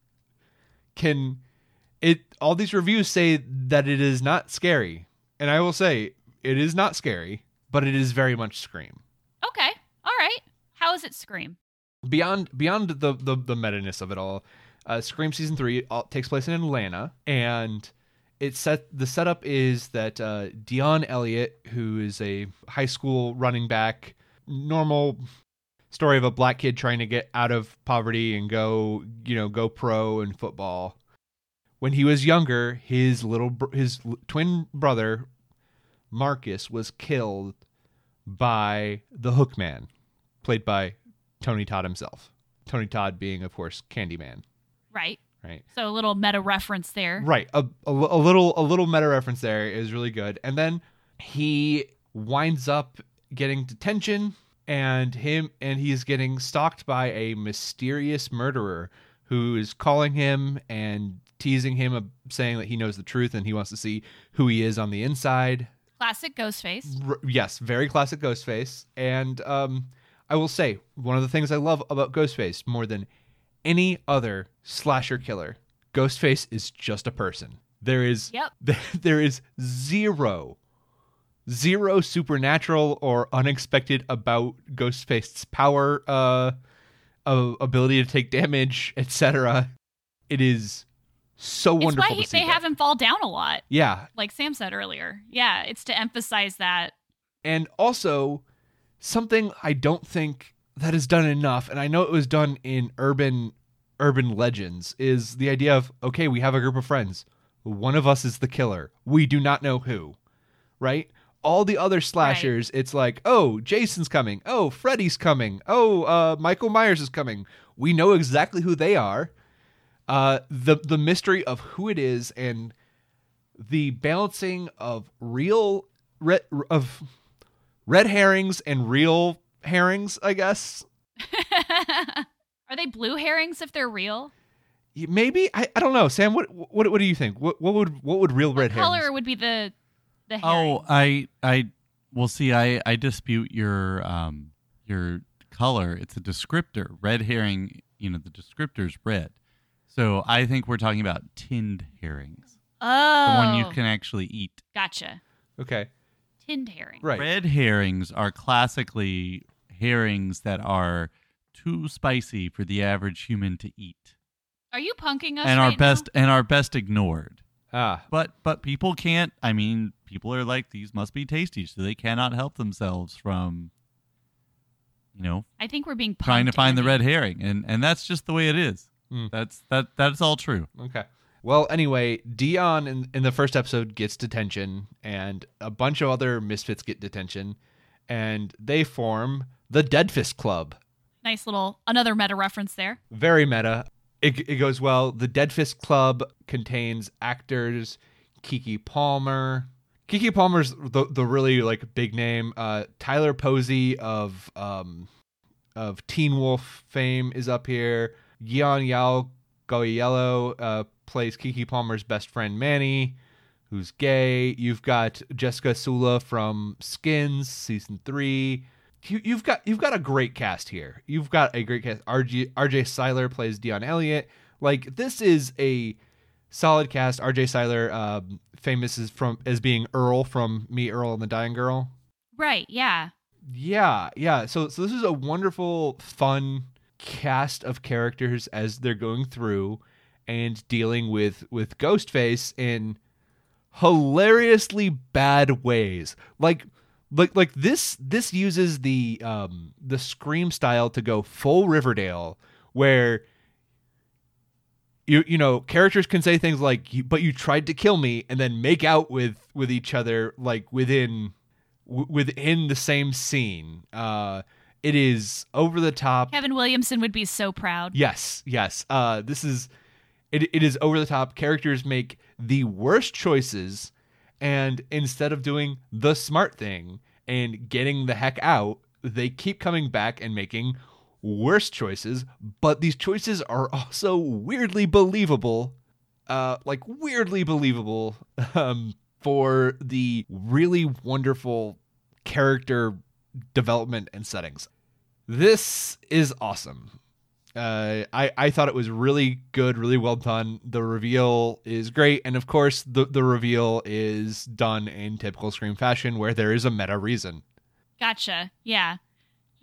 Can it all these reviews say that it is not scary. And I will say it is not scary, but it is very much scream. Okay. All right. How is it Scream? Beyond beyond the the, the meta-ness of it all, uh, Scream season 3 all, takes place in Atlanta and it set the setup is that uh, Deion Elliott, who is a high school running back, normal story of a black kid trying to get out of poverty and go, you know, go pro in football. When he was younger, his little br- his twin brother Marcus was killed by the Hookman, played by Tony Todd himself. Tony Todd being, of course, Candyman, Right. right? So a little meta reference there. Right. A, a, a little a little meta reference there is really good. And then he winds up getting detention and him and he's getting stalked by a mysterious murderer who is calling him and teasing him of saying that he knows the truth and he wants to see who he is on the inside. Classic Ghostface. R- yes, very classic Ghostface. And um, I will say, one of the things I love about Ghostface more than any other slasher killer, Ghostface is just a person. There is Yep. there is zero zero supernatural or unexpected about Ghostface's power uh, uh ability to take damage, etc. It is so It's wonderful why to see. they that. have him fall down a lot, yeah, like Sam said earlier. Yeah, it's to emphasize that. and also something I don't think that is done enough, and I know it was done in urban urban legends, is the idea of okay, we have a group of friends. One of us is the killer. We do not know who. Right? All the other slashers, it's like, oh, Jason's coming. Oh, Freddy's coming. Oh, uh, Michael Myers is coming. We know exactly who they are. Uh, the the mystery of who it is and the balancing of real red of red herrings and real herrings, I guess. Are they blue herrings if they're real? Maybe I, I don't know, Sam. What what what do you think? What what would what would real red what color herrings? would be the the herring? Oh, I I Well, see, I, I dispute your um your color. It's a descriptor. Red herring, you know, the descriptor's red. So I think we're talking about tinned herrings, Oh, the one you can actually eat. Gotcha. Okay. Tinned herring. Right. Red herrings are classically herrings that are too spicy for the average human to eat, Are you punking us? and are right best and our best ignored. Ah. But but people can't. I mean, people are like these must be tasty, so they cannot help themselves from, you know. I think we're being trying to find the red herring, and and that's just the way it is. Hmm. That's that that's all true. Okay. Well, anyway, Deion in, in the first episode gets detention, and a bunch of other misfits get detention, and they form the Dead Fist Club. Nice little another meta reference there. Very meta. It, it goes well. The Dead Fist Club contains actors Keke Palmer. Keke Palmer's the the really like big name. Uh, Tyler Posey of um of Teen Wolf fame is up here. Giullian Yao Gioiello uh, plays Keke Palmer's best friend Manny, who's gay. You've got Jessica Sula from Skins season three. You, you've got you've got a great cast here. You've got a great cast. RJ RJ Cyler plays Deion Elliott. Like this is a solid cast. RJ Cyler, um, famous as from as being Earl from Me, Earl and the Dying Girl. Right. Yeah. Yeah, yeah. So so this is a wonderful, fun cast of characters as they're going through and dealing with with Ghostface in hilariously bad ways. Like like like this this uses the um the scream style to go full Riverdale where you you know characters can say things like but you tried to kill me and then make out with with each other like within w- within the same scene uh it is over the top Kevin Williamson would be so proud. Yes, yes. Uh, this is it. It is over the top. Characters make the worst choices, and instead of doing the smart thing and getting the heck out, they keep coming back and making worse choices. But these choices are also weirdly believable, uh, like weirdly believable, um, for the really wonderful character development and settings. This is awesome. Uh, I I thought it was really good, really well done. The reveal is great, and of course, the the reveal is done in typical Scream fashion, where there is a meta reason. Gotcha. Yeah.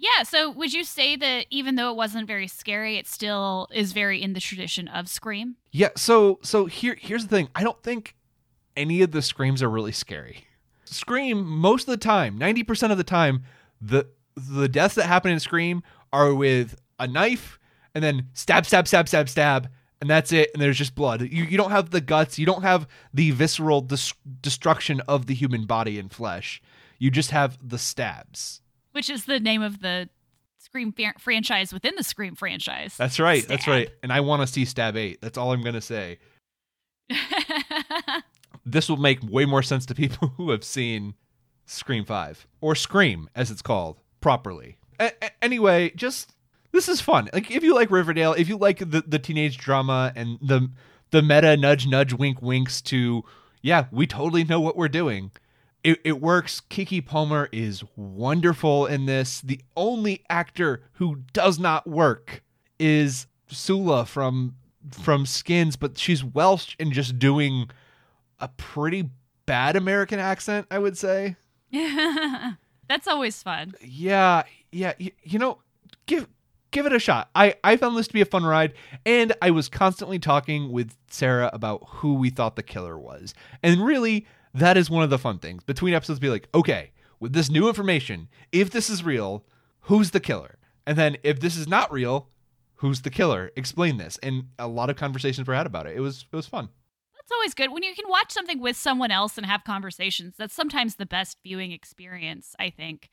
Yeah. So would you say that even though it wasn't very scary, it still is very in the tradition of Scream? Yeah. So so here here's the thing. I don't think any of the screams are really scary. Scream most of the time, ninety percent of the time, the the deaths that happen in Scream are with a knife and then stab, stab, stab, stab, stab, and that's it. And there's just blood. You you don't have the guts. You don't have the visceral destruction of the human body and flesh. You just have the stabs. Which is the name of the Scream fa- franchise within the Scream franchise. That's right. That's right. And I want to see stab eight. That's all I'm gonna say. this will make way more sense to people who have seen Scream 5 or Scream as it's called properly. A- a- anyway, just this is fun. Like if you like Riverdale, if you like the, the teenage drama and the the meta nudge nudge wink winks to yeah, we totally know what we're doing. It, it works. Keke Palmer is wonderful in this. The only actor who does not work is Sula from from Skins, but she's Welsh and just doing a pretty bad American accent, I would say. That's always fun. Yeah, yeah, y- you know, give give it a shot. I I found this to be a fun ride, and I was constantly talking with Sarah about who we thought the killer was, and really, that is one of the fun things between episodes. Be like, okay, with this new information, if this is real, who's the killer? And then if this is not real, who's the killer? Explain this. And a lot of conversations were had about it. It was it was fun. That's always good when you can watch something with someone else and have conversations. That's sometimes the best viewing experience, I think.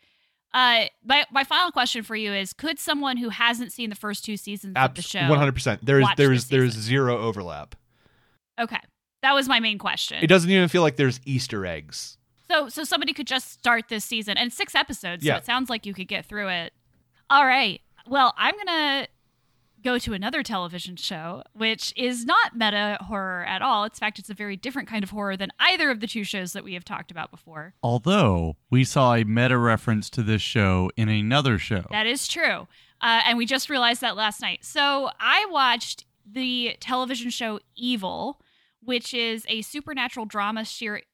Uh, my my final question for you is: Could someone who hasn't seen the first two seasons of the show, One hundred percent. There is there is there is zero overlap. okay, that was my main question. It doesn't even feel like there's Easter eggs. So so somebody could just start this season and six episodes. Yeah. So it sounds like you could get through it. All right. Well, I'm gonna go to another television show, which is not meta horror at all. In fact, it's a very different kind of horror than either of the two shows that we have talked about before. Although we saw a meta reference to this show in another show. That is true. Uh, and we just realized that last night. So I watched the television show Evil, which is a supernatural drama series.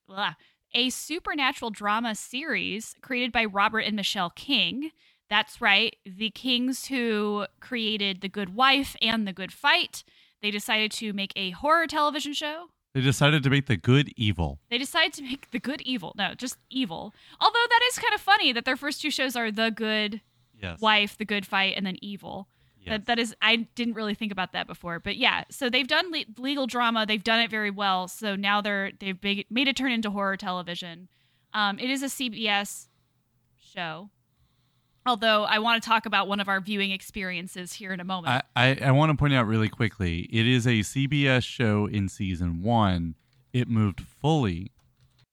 A supernatural drama series created by Robert and Michelle King. That's right, the Kings who created The Good Wife and The Good Fight. They decided to make a horror television show. They decided to make the good evil. They decided to make The Good Evil. No, just Evil. Although that is kind of funny that their first two shows are The Good Yes. Wife, The Good Fight, and then Evil. Yes. That, that is, I didn't really think about that before, but yeah. So they've done le- legal drama. They've done it very well. So now they're they've big, made it turn into horror television. Um, it is a CBS show. Although I want to talk about one of our viewing experiences here in a moment. I, I, I want to point out really quickly it is a CBS show in season one. It moved fully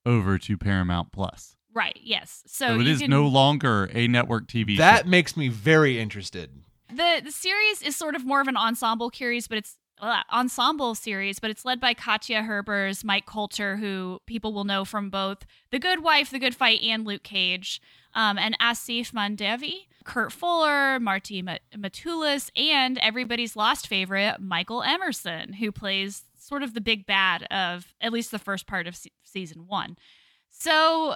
over to Paramount Plus. right? Yes. So, So, it you is can- no longer a network TV That show. makes me very interested. The the series is sort of more of an ensemble series, but it's uh, ensemble series, but it's led by Katja Herbers, Mike Colter, who people will know from both The Good Wife, The Good Fight, and Luke Cage, um, and Aasif Mandvi, Kurt Fuller, Marti Matulis, and everybody's lost favorite Michael Emerson, who plays sort of the big bad of at least the first part of se- season one. So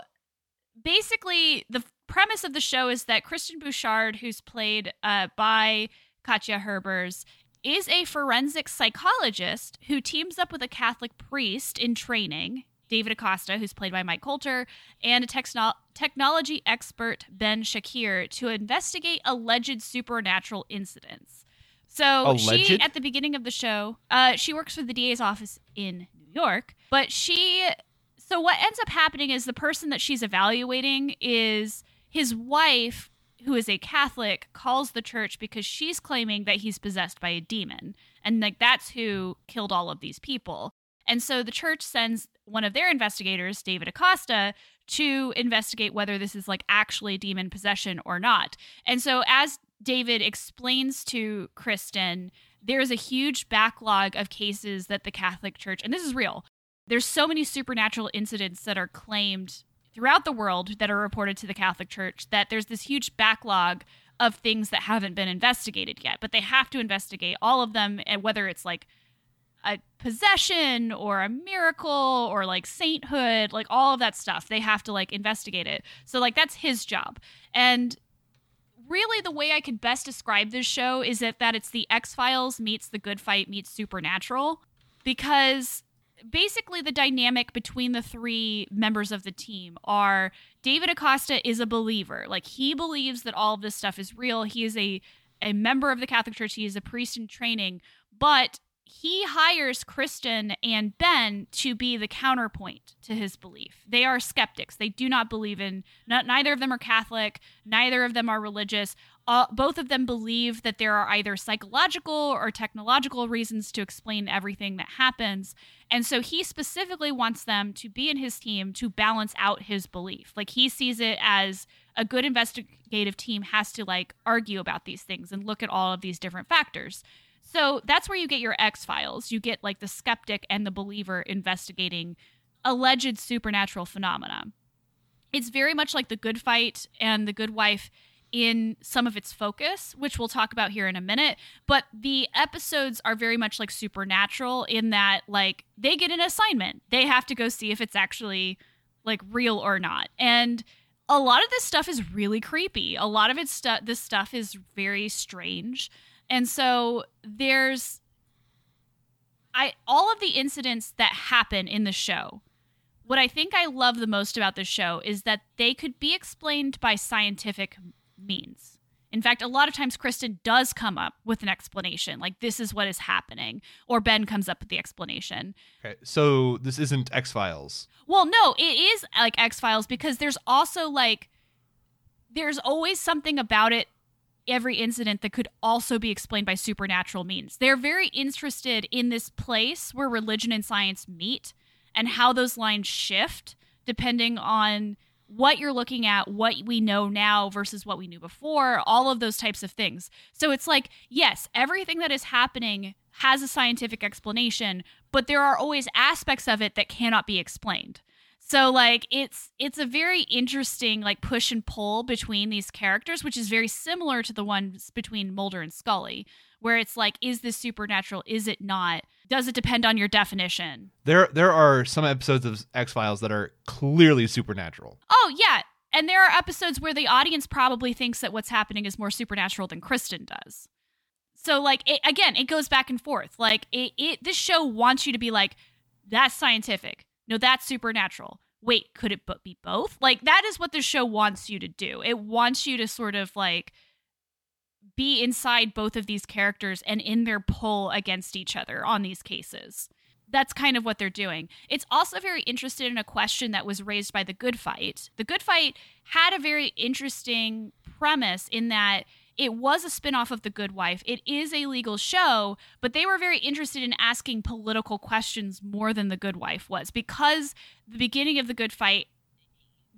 basically the premise of the show is that Kristen Bouchard, who's played uh, by Katja Herbers, is a forensic psychologist who teams up with a Catholic priest in training, David Acosta, who's played by Mike Colter, and a techno- technology expert, Ben Shakir, to investigate alleged supernatural incidents. So she, at the beginning of the show, uh, she works for the DA's office in New York, but she so what ends up happening is the person that she's evaluating is his wife who is a catholic calls the church because she's claiming that he's possessed by a demon. And like that's who killed all of these people. And so the church sends one of their investigators david acosta to investigate whether this is like actually demon possession or not. And so as david explains to kristen there's a huge backlog of cases that the catholic church and this is real there's so many supernatural incidents that are claimed throughout the world that are reported to the Catholic Church that there's this huge backlog of things that haven't been investigated yet, but they have to investigate all of them, and whether it's like a possession or a miracle or like sainthood, like all of that stuff, they have to like investigate it. So like that's his job. And really the way I could best describe this show is that that it's the X-Files meets the Good Fight meets Supernatural because basically the dynamic between the three members of the team are David Acosta is a believer. Like he believes that all of this stuff is real. He is a a member of the Catholic Church. He is a priest in training, but he hires Kristen and Ben to be the counterpoint to his belief. They are skeptics. They do not believe in. Not, neither of them are Catholic. Neither of them are religious. Uh, both of them believe that there are either psychological or technological reasons to explain everything that happens. And so he specifically wants them to be in his team to balance out his belief. Like he sees it as a good investigative team has to like argue about these things and look at all of these different factors. So that's where you get your X Files. You get like the skeptic and the believer investigating alleged supernatural phenomena. It's very much like the Good Fight and the Good Wife in some of its focus, which we'll talk about here in a minute. But the episodes are very much like supernatural in that, like, they get an assignment. They have to go see if it's actually like real or not. And a lot of this stuff is really creepy. A lot of it's stuff. This stuff is very strange, and so there's, I all of the incidents that happen in the show. What I think I love the most about this show is that they could be explained by scientific means. In fact, a lot of times Kristen does come up with an explanation, like this is what is happening, or Ben comes up with the explanation. Okay, so this isn't X Files. Well, no, it is like X Files because there's also like there's always something about it every incident that could also be explained by supernatural means. They're very interested in this place where religion and science meet and how those lines shift depending on what you're looking at, what we know now versus what we knew before, all of those types of things. So it's like, yes, everything that is happening has a scientific explanation, but there are always aspects of it that cannot be explained. So like it's it's a very interesting like push and pull between these characters, which is very similar to the ones between Mulder and Scully, where it's like, is this supernatural? Is it not? Does it depend on your definition? There there are some episodes of X Files that are clearly supernatural. Oh yeah. And there are episodes where the audience probably thinks that what's happening is more supernatural than Kristen does. So like it, again, it goes back and forth. Like it, it this show wants you to be like, that's scientific no, that's supernatural. Wait, could it be both? Like that is what the show wants you to do. It wants you to sort of like be inside both of these characters and in their pull against each other on these cases. That's kind of what they're doing. It's also very interested in a question that was raised by The Good Fight. The Good Fight had a very interesting premise in that it was a spin-off of The Good Wife. It is a legal show, but they were very interested in asking political questions more than The Good Wife was because the beginning of The Good Fight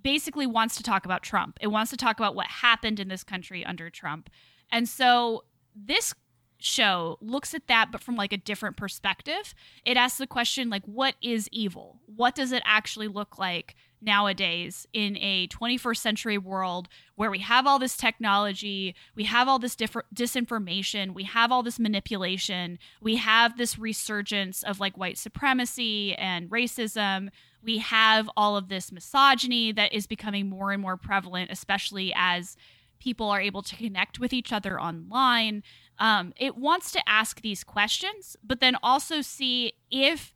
basically wants to talk about Trump. It wants to talk about what happened in this country under Trump. And so this show looks at that but from like a different perspective. It asks the question like what is evil? What does it actually look like nowadays in a 21st century world where we have all this technology, we have all this diff- disinformation, we have all this manipulation, we have this resurgence of like white supremacy and racism. We have all of this misogyny that is becoming more and more prevalent, especially as people are able to connect with each other online. Um, it wants to ask these questions, but then also see if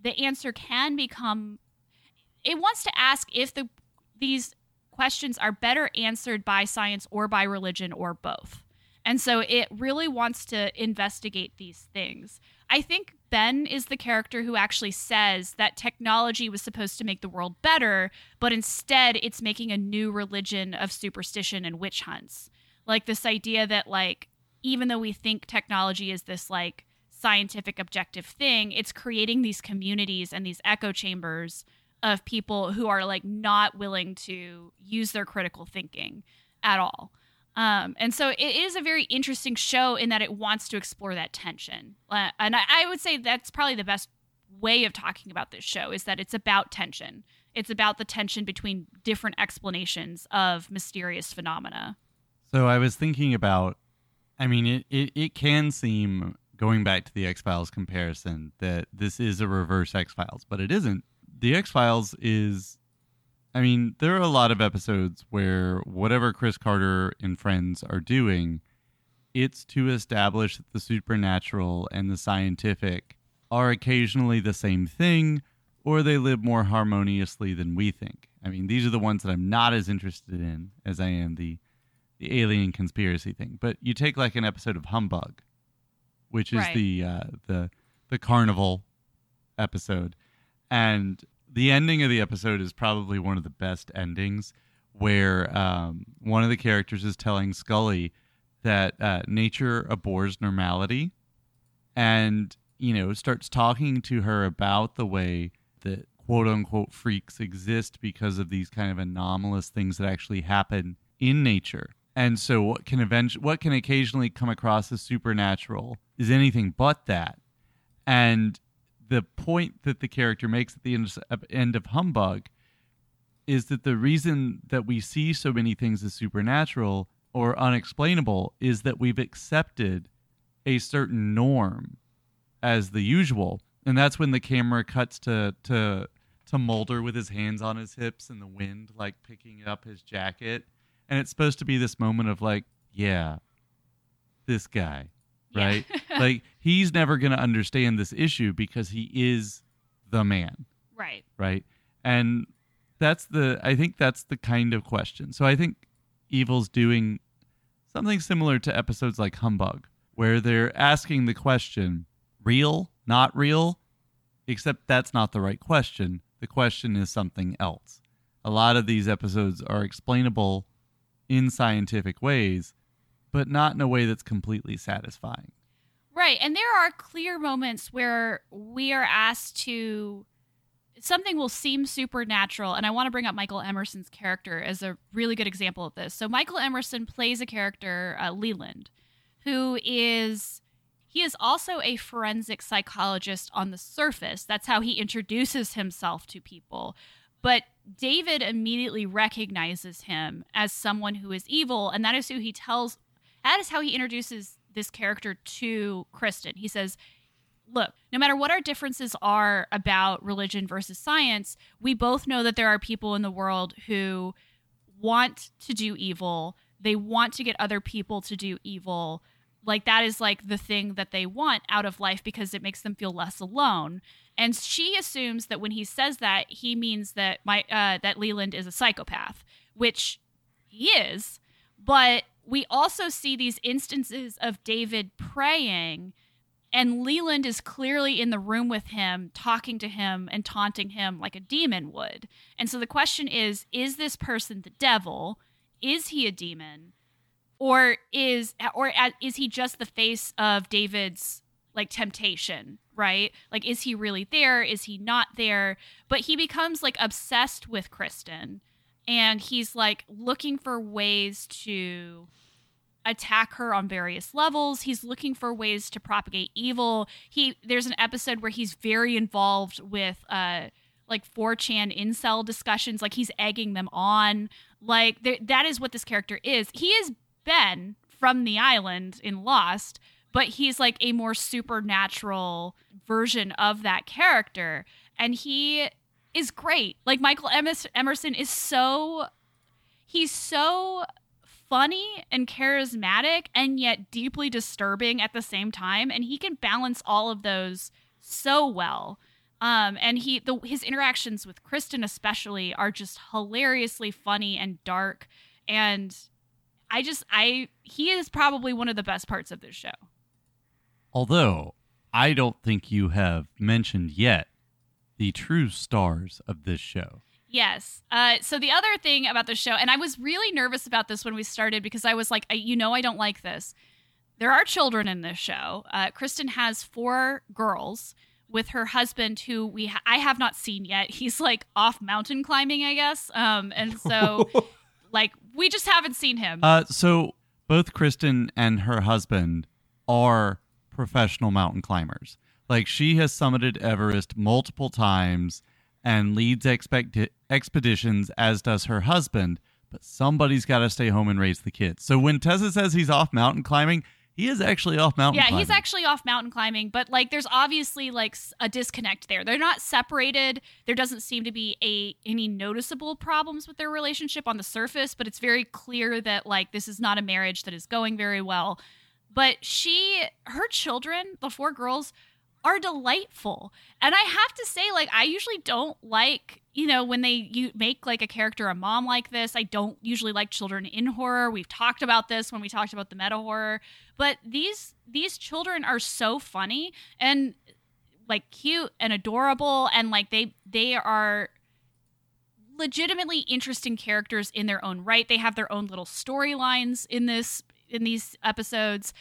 the answer can become it wants to ask if the these questions are better answered by science or by religion or both. And so it really wants to investigate these things. I think Ben is the character who actually says that technology was supposed to make the world better, but instead it's making a new religion of superstition and witch hunts. Like this idea that like even though we think technology is this like scientific objective thing, it's creating these communities and these echo chambers of people who are like not willing to use their critical thinking at all. Um, and so it is a very interesting show in that it wants to explore that tension. Uh, and I, I would say that's probably the best way of talking about this show is that it's about tension. It's about the tension between different explanations of mysterious phenomena. So I was thinking about, I mean, it, it, it can seem, going back to the X Files comparison, that this is a reverse X Files, but it isn't the X Files is, I mean, there are a lot of episodes where whatever Chris Carter and friends are doing, it's to establish that the supernatural and the scientific are occasionally the same thing or they live more harmoniously than we think. I mean, these are the ones that I'm not as interested in as I am the the alien conspiracy thing. But you take like an episode of Humbug, which is Right. the uh, the the carnival episode, and the ending of the episode is probably one of the best endings, where um, one of the characters is telling Scully that uh, nature abhors normality, and you know starts talking to her about the way that quote unquote freaks exist because of these kind of anomalous things that actually happen in nature. And so what can eventually what can occasionally come across as supernatural is anything but that. And the point that the character makes at the end of, uh, end of Humbug is that the reason that we see so many things as supernatural or unexplainable is that we've accepted a certain norm as the usual. And that's when the camera cuts to to to Mulder with his hands on his hips and the wind like picking up his jacket. And it's supposed to be this moment of like, yeah, this guy, Yeah. right? like he's never going to understand this issue because he is the man, Right. right? And that's the I think that's the kind of question. So I think Evil's doing something similar to episodes like Humbug where they're asking the question, real, not real, except that's not the right question. The question is something else. A lot of these episodes are explainable in scientific ways, but not in a way that's completely satisfying. Right. And there are clear moments where we are asked to something will seem supernatural and i want to bring up michael emerson's character as a really good example of this so michael emerson plays a character uh, leland who is he is also a forensic psychologist on the surface that's how he introduces himself to people but david immediately recognizes him as someone who is evil and that is who he tells that is how he introduces this character to kristen he says look, no matter what our differences are about religion versus science, we both know that there are people in the world who want to do evil. They want to get other people to do evil. Like that is like the thing that they want out of life because it makes them feel less alone. And she assumes that when he says that, he means that my uh, that Leland is a psychopath, which he is. But we also see these instances of David praying and Leland is clearly in the room with him, talking to him and taunting him like a demon would. And so the question is is this person the devil? Is he a demon? Or is or is he just the face of David's like temptation, right? Like is he really there? Is he not there? But he becomes like obsessed with Kristen and he's like looking for ways to attack her on various levels. He's looking for ways to propagate evil. He there's an episode where he's very involved with uh like 4chan incel discussions, like he's egging them on. Like that is what this character is. He is Ben from the island in Lost, but he's like a more supernatural version of that character and he is great. Like Michael Emerson is so he's so funny and charismatic and yet deeply disturbing at the same time and he can balance all of those so well um and he the his interactions with kristen especially are just hilariously funny and dark and i just i he is probably one of the best parts of this show although i don't think you have mentioned yet the true stars of this show Yes. Uh, so the other thing about the show, and I was really nervous about this when we started because I was like, I, you know, I don't like this. There are children in this show. Uh, Kristen has four girls with her husband, who we ha- I have not seen yet. He's like off mountain climbing, I guess. Um, and so, like, we just haven't seen him. Uh, so both Kristen and her husband are professional mountain climbers. Like, she has summited Everest multiple times and leads expect- expeditions, as does her husband. But somebody's got to stay home and raise the kids. So when Tessa says he's off mountain climbing, he is actually off mountain yeah, climbing. he's actually off mountain climbing, but like there's obviously like a disconnect there. They're not separated. There doesn't seem to be a any noticeable problems with their relationship on the surface, but it's very clear that like this is not a marriage that is going very well. But she her children, the four girls, are delightful. And I have to say, like, I usually don't like, you know, when they you make like a character a mom like this. I don't usually like children in horror. We've talked about this when we talked about the meta horror. But these these children are so funny and like cute and adorable and like they they are legitimately interesting characters in their own right. They have their own little storylines in this in these episodes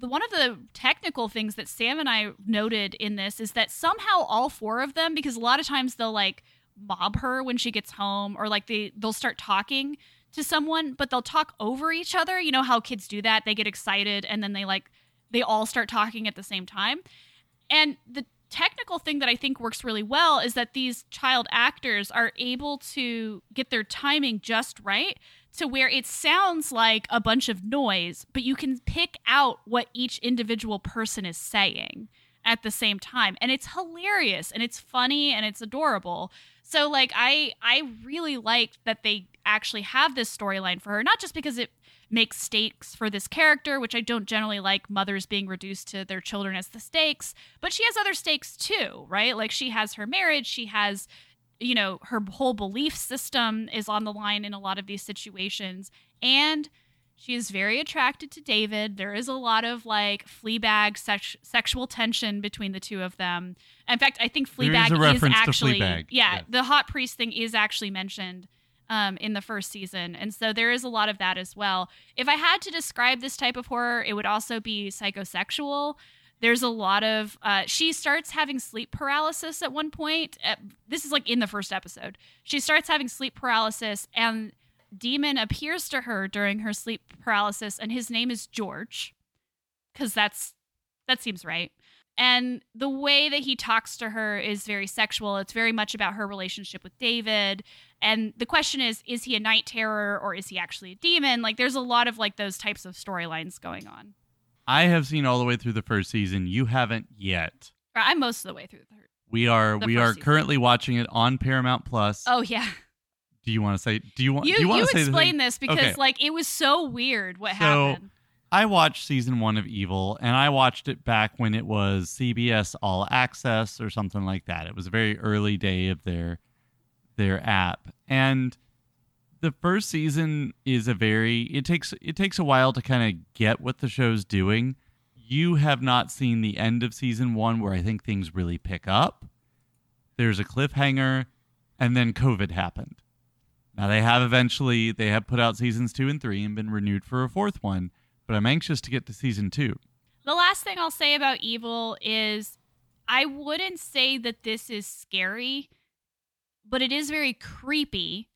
one of the technical things that Sam and I noted in this is that somehow all four of them, because a lot of times they'll like mob her when she gets home, or like they they'll start talking to someone, but they'll talk over each other. You know how kids do that? They get excited and then they like they all start talking at the same time. And the technical thing that I think works really well is that these child actors are able to get their timing just right to where it sounds like a bunch of noise, but you can pick out what each individual person is saying at the same time. And it's hilarious and it's funny and it's adorable. So like I I really like that they actually have this storyline for her, not just because it makes stakes for this character, which I don't generally like mothers being reduced to their children as the stakes, but she has other stakes too, right? Like she has her marriage, she has you know, her whole belief system is on the line in a lot of these situations. And she is very attracted to David. There is a lot of like Fleabag sex- sexual tension between the two of them. In fact, I think Fleabag is, is actually Fleabag. Yeah, yeah, the hot priest thing is actually mentioned um, in the first season, and so there is a lot of that as well. If I had to describe this type of horror, it would also be psychosexual There's a lot of uh, she starts having sleep paralysis at one point. Uh, this is like in the first episode. She starts having sleep paralysis, and Demon appears to her during her sleep paralysis, and his name is George, because that's that seems right. And the way that he talks to her is very sexual. It's very much about her relationship with David. And the question is, is he a night terror or is he actually a demon? Like there's a lot of like those types of storylines going on. I have seen all the way through the first season. You haven't yet. I'm most of the way through the third. We are The we are season. currently watching it on Paramount Plus. Oh yeah. Do you want to say do you want You do you want you to say explain this because Okay. like it was so weird what So, happened. I watched season one of Evil, and I watched it back when it was CBS All Access or something like that. It was a very early day of their their app, and the first season is a very it takes it takes a while to kind of get what the show's doing. You have not seen the end of season one, where I think things really pick up. There's a cliffhanger, and then COVID happened. Now they have eventually they have put out seasons two and three and been renewed for a fourth one, but I'm anxious to get to season two. The last thing I'll say about Evil is I wouldn't say that this is scary, but it is very creepy.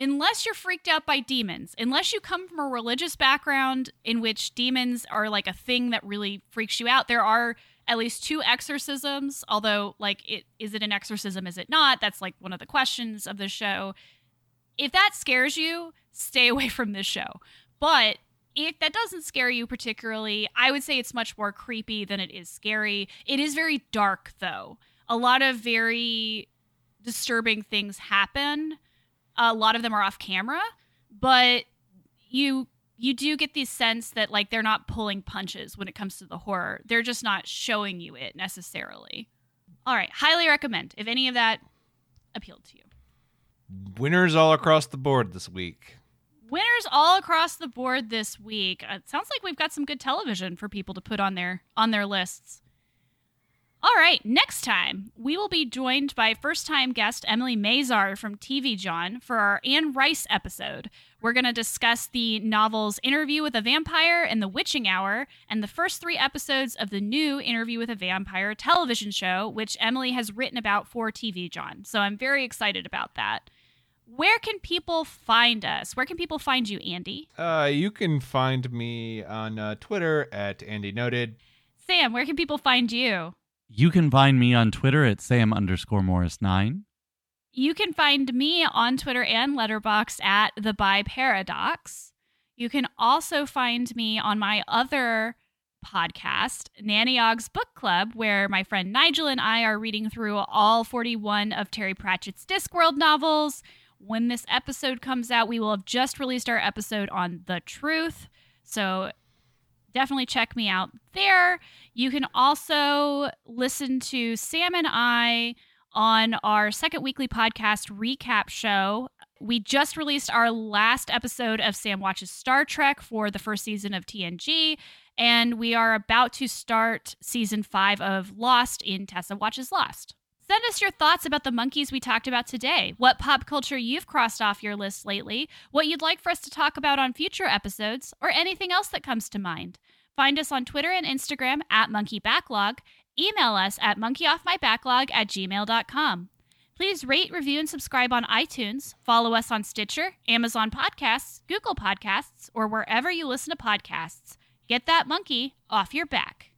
Unless you're freaked out by demons, unless you come from a religious background in which demons are like a thing that really freaks you out, there are at least two exorcisms. Although, like, it is it an exorcism? Is it not? That's like one of the questions of the show. If that scares you, stay away from this show. But if that doesn't scare you particularly, I would say it's much more creepy than it is scary. It is very dark, though. A lot of very disturbing things happen. A lot of them are off camera, but you you do get the sense that like they're not pulling punches when it comes to the horror. They're just not showing you it necessarily. All right, highly recommend if any of that appealed to you. Winners all across the board this week. winners all across the board this week. Uh, It sounds like we've got some good television for people to put on their on their lists. All right, next time we will be joined by first-time guest Emily Mazar from TV John for our Anne Rice episode. We're going to discuss the novels Interview with a Vampire and The Witching Hour and the first 3 episodes of the new Interview with a Vampire television show which Emily has written about for TV John. So I'm very excited about that. Where can people find us? Where can people find you, Andy? Uh, you can find me on uh, Twitter at Andy Noted. Sam, where can people find you? You can find me on Twitter at Sam underscore Morris nine. You can find me on Twitter and Letterboxd at the Bi Paradox. You can also find me on my other podcast, Nanny Ogg's Book Club, where my friend Nigel and I are reading through all 41 of Terry Pratchett's Discworld novels. When this episode comes out, we will have just released our episode on The Truth. So definitely check me out there. You can also listen to Sam and I on our second weekly podcast recap show. We just released our last episode of Sam Watches Star Trek for the first season of TNG, and we are about to start season five of Lost in Tessa Watches Lost. Send us your thoughts about the monkeys we talked about today, what pop culture you've crossed off your list lately, what you'd like for us to talk about on future episodes, or anything else that comes to mind. Find us on Twitter and Instagram at Monkey Backlog. Email us at monkeyoffmybacklog at gmail.com. Please rate, review, and subscribe on iTunes. Follow us on Stitcher, Amazon Podcasts, Google Podcasts, or wherever you listen to podcasts. Get that monkey off your back.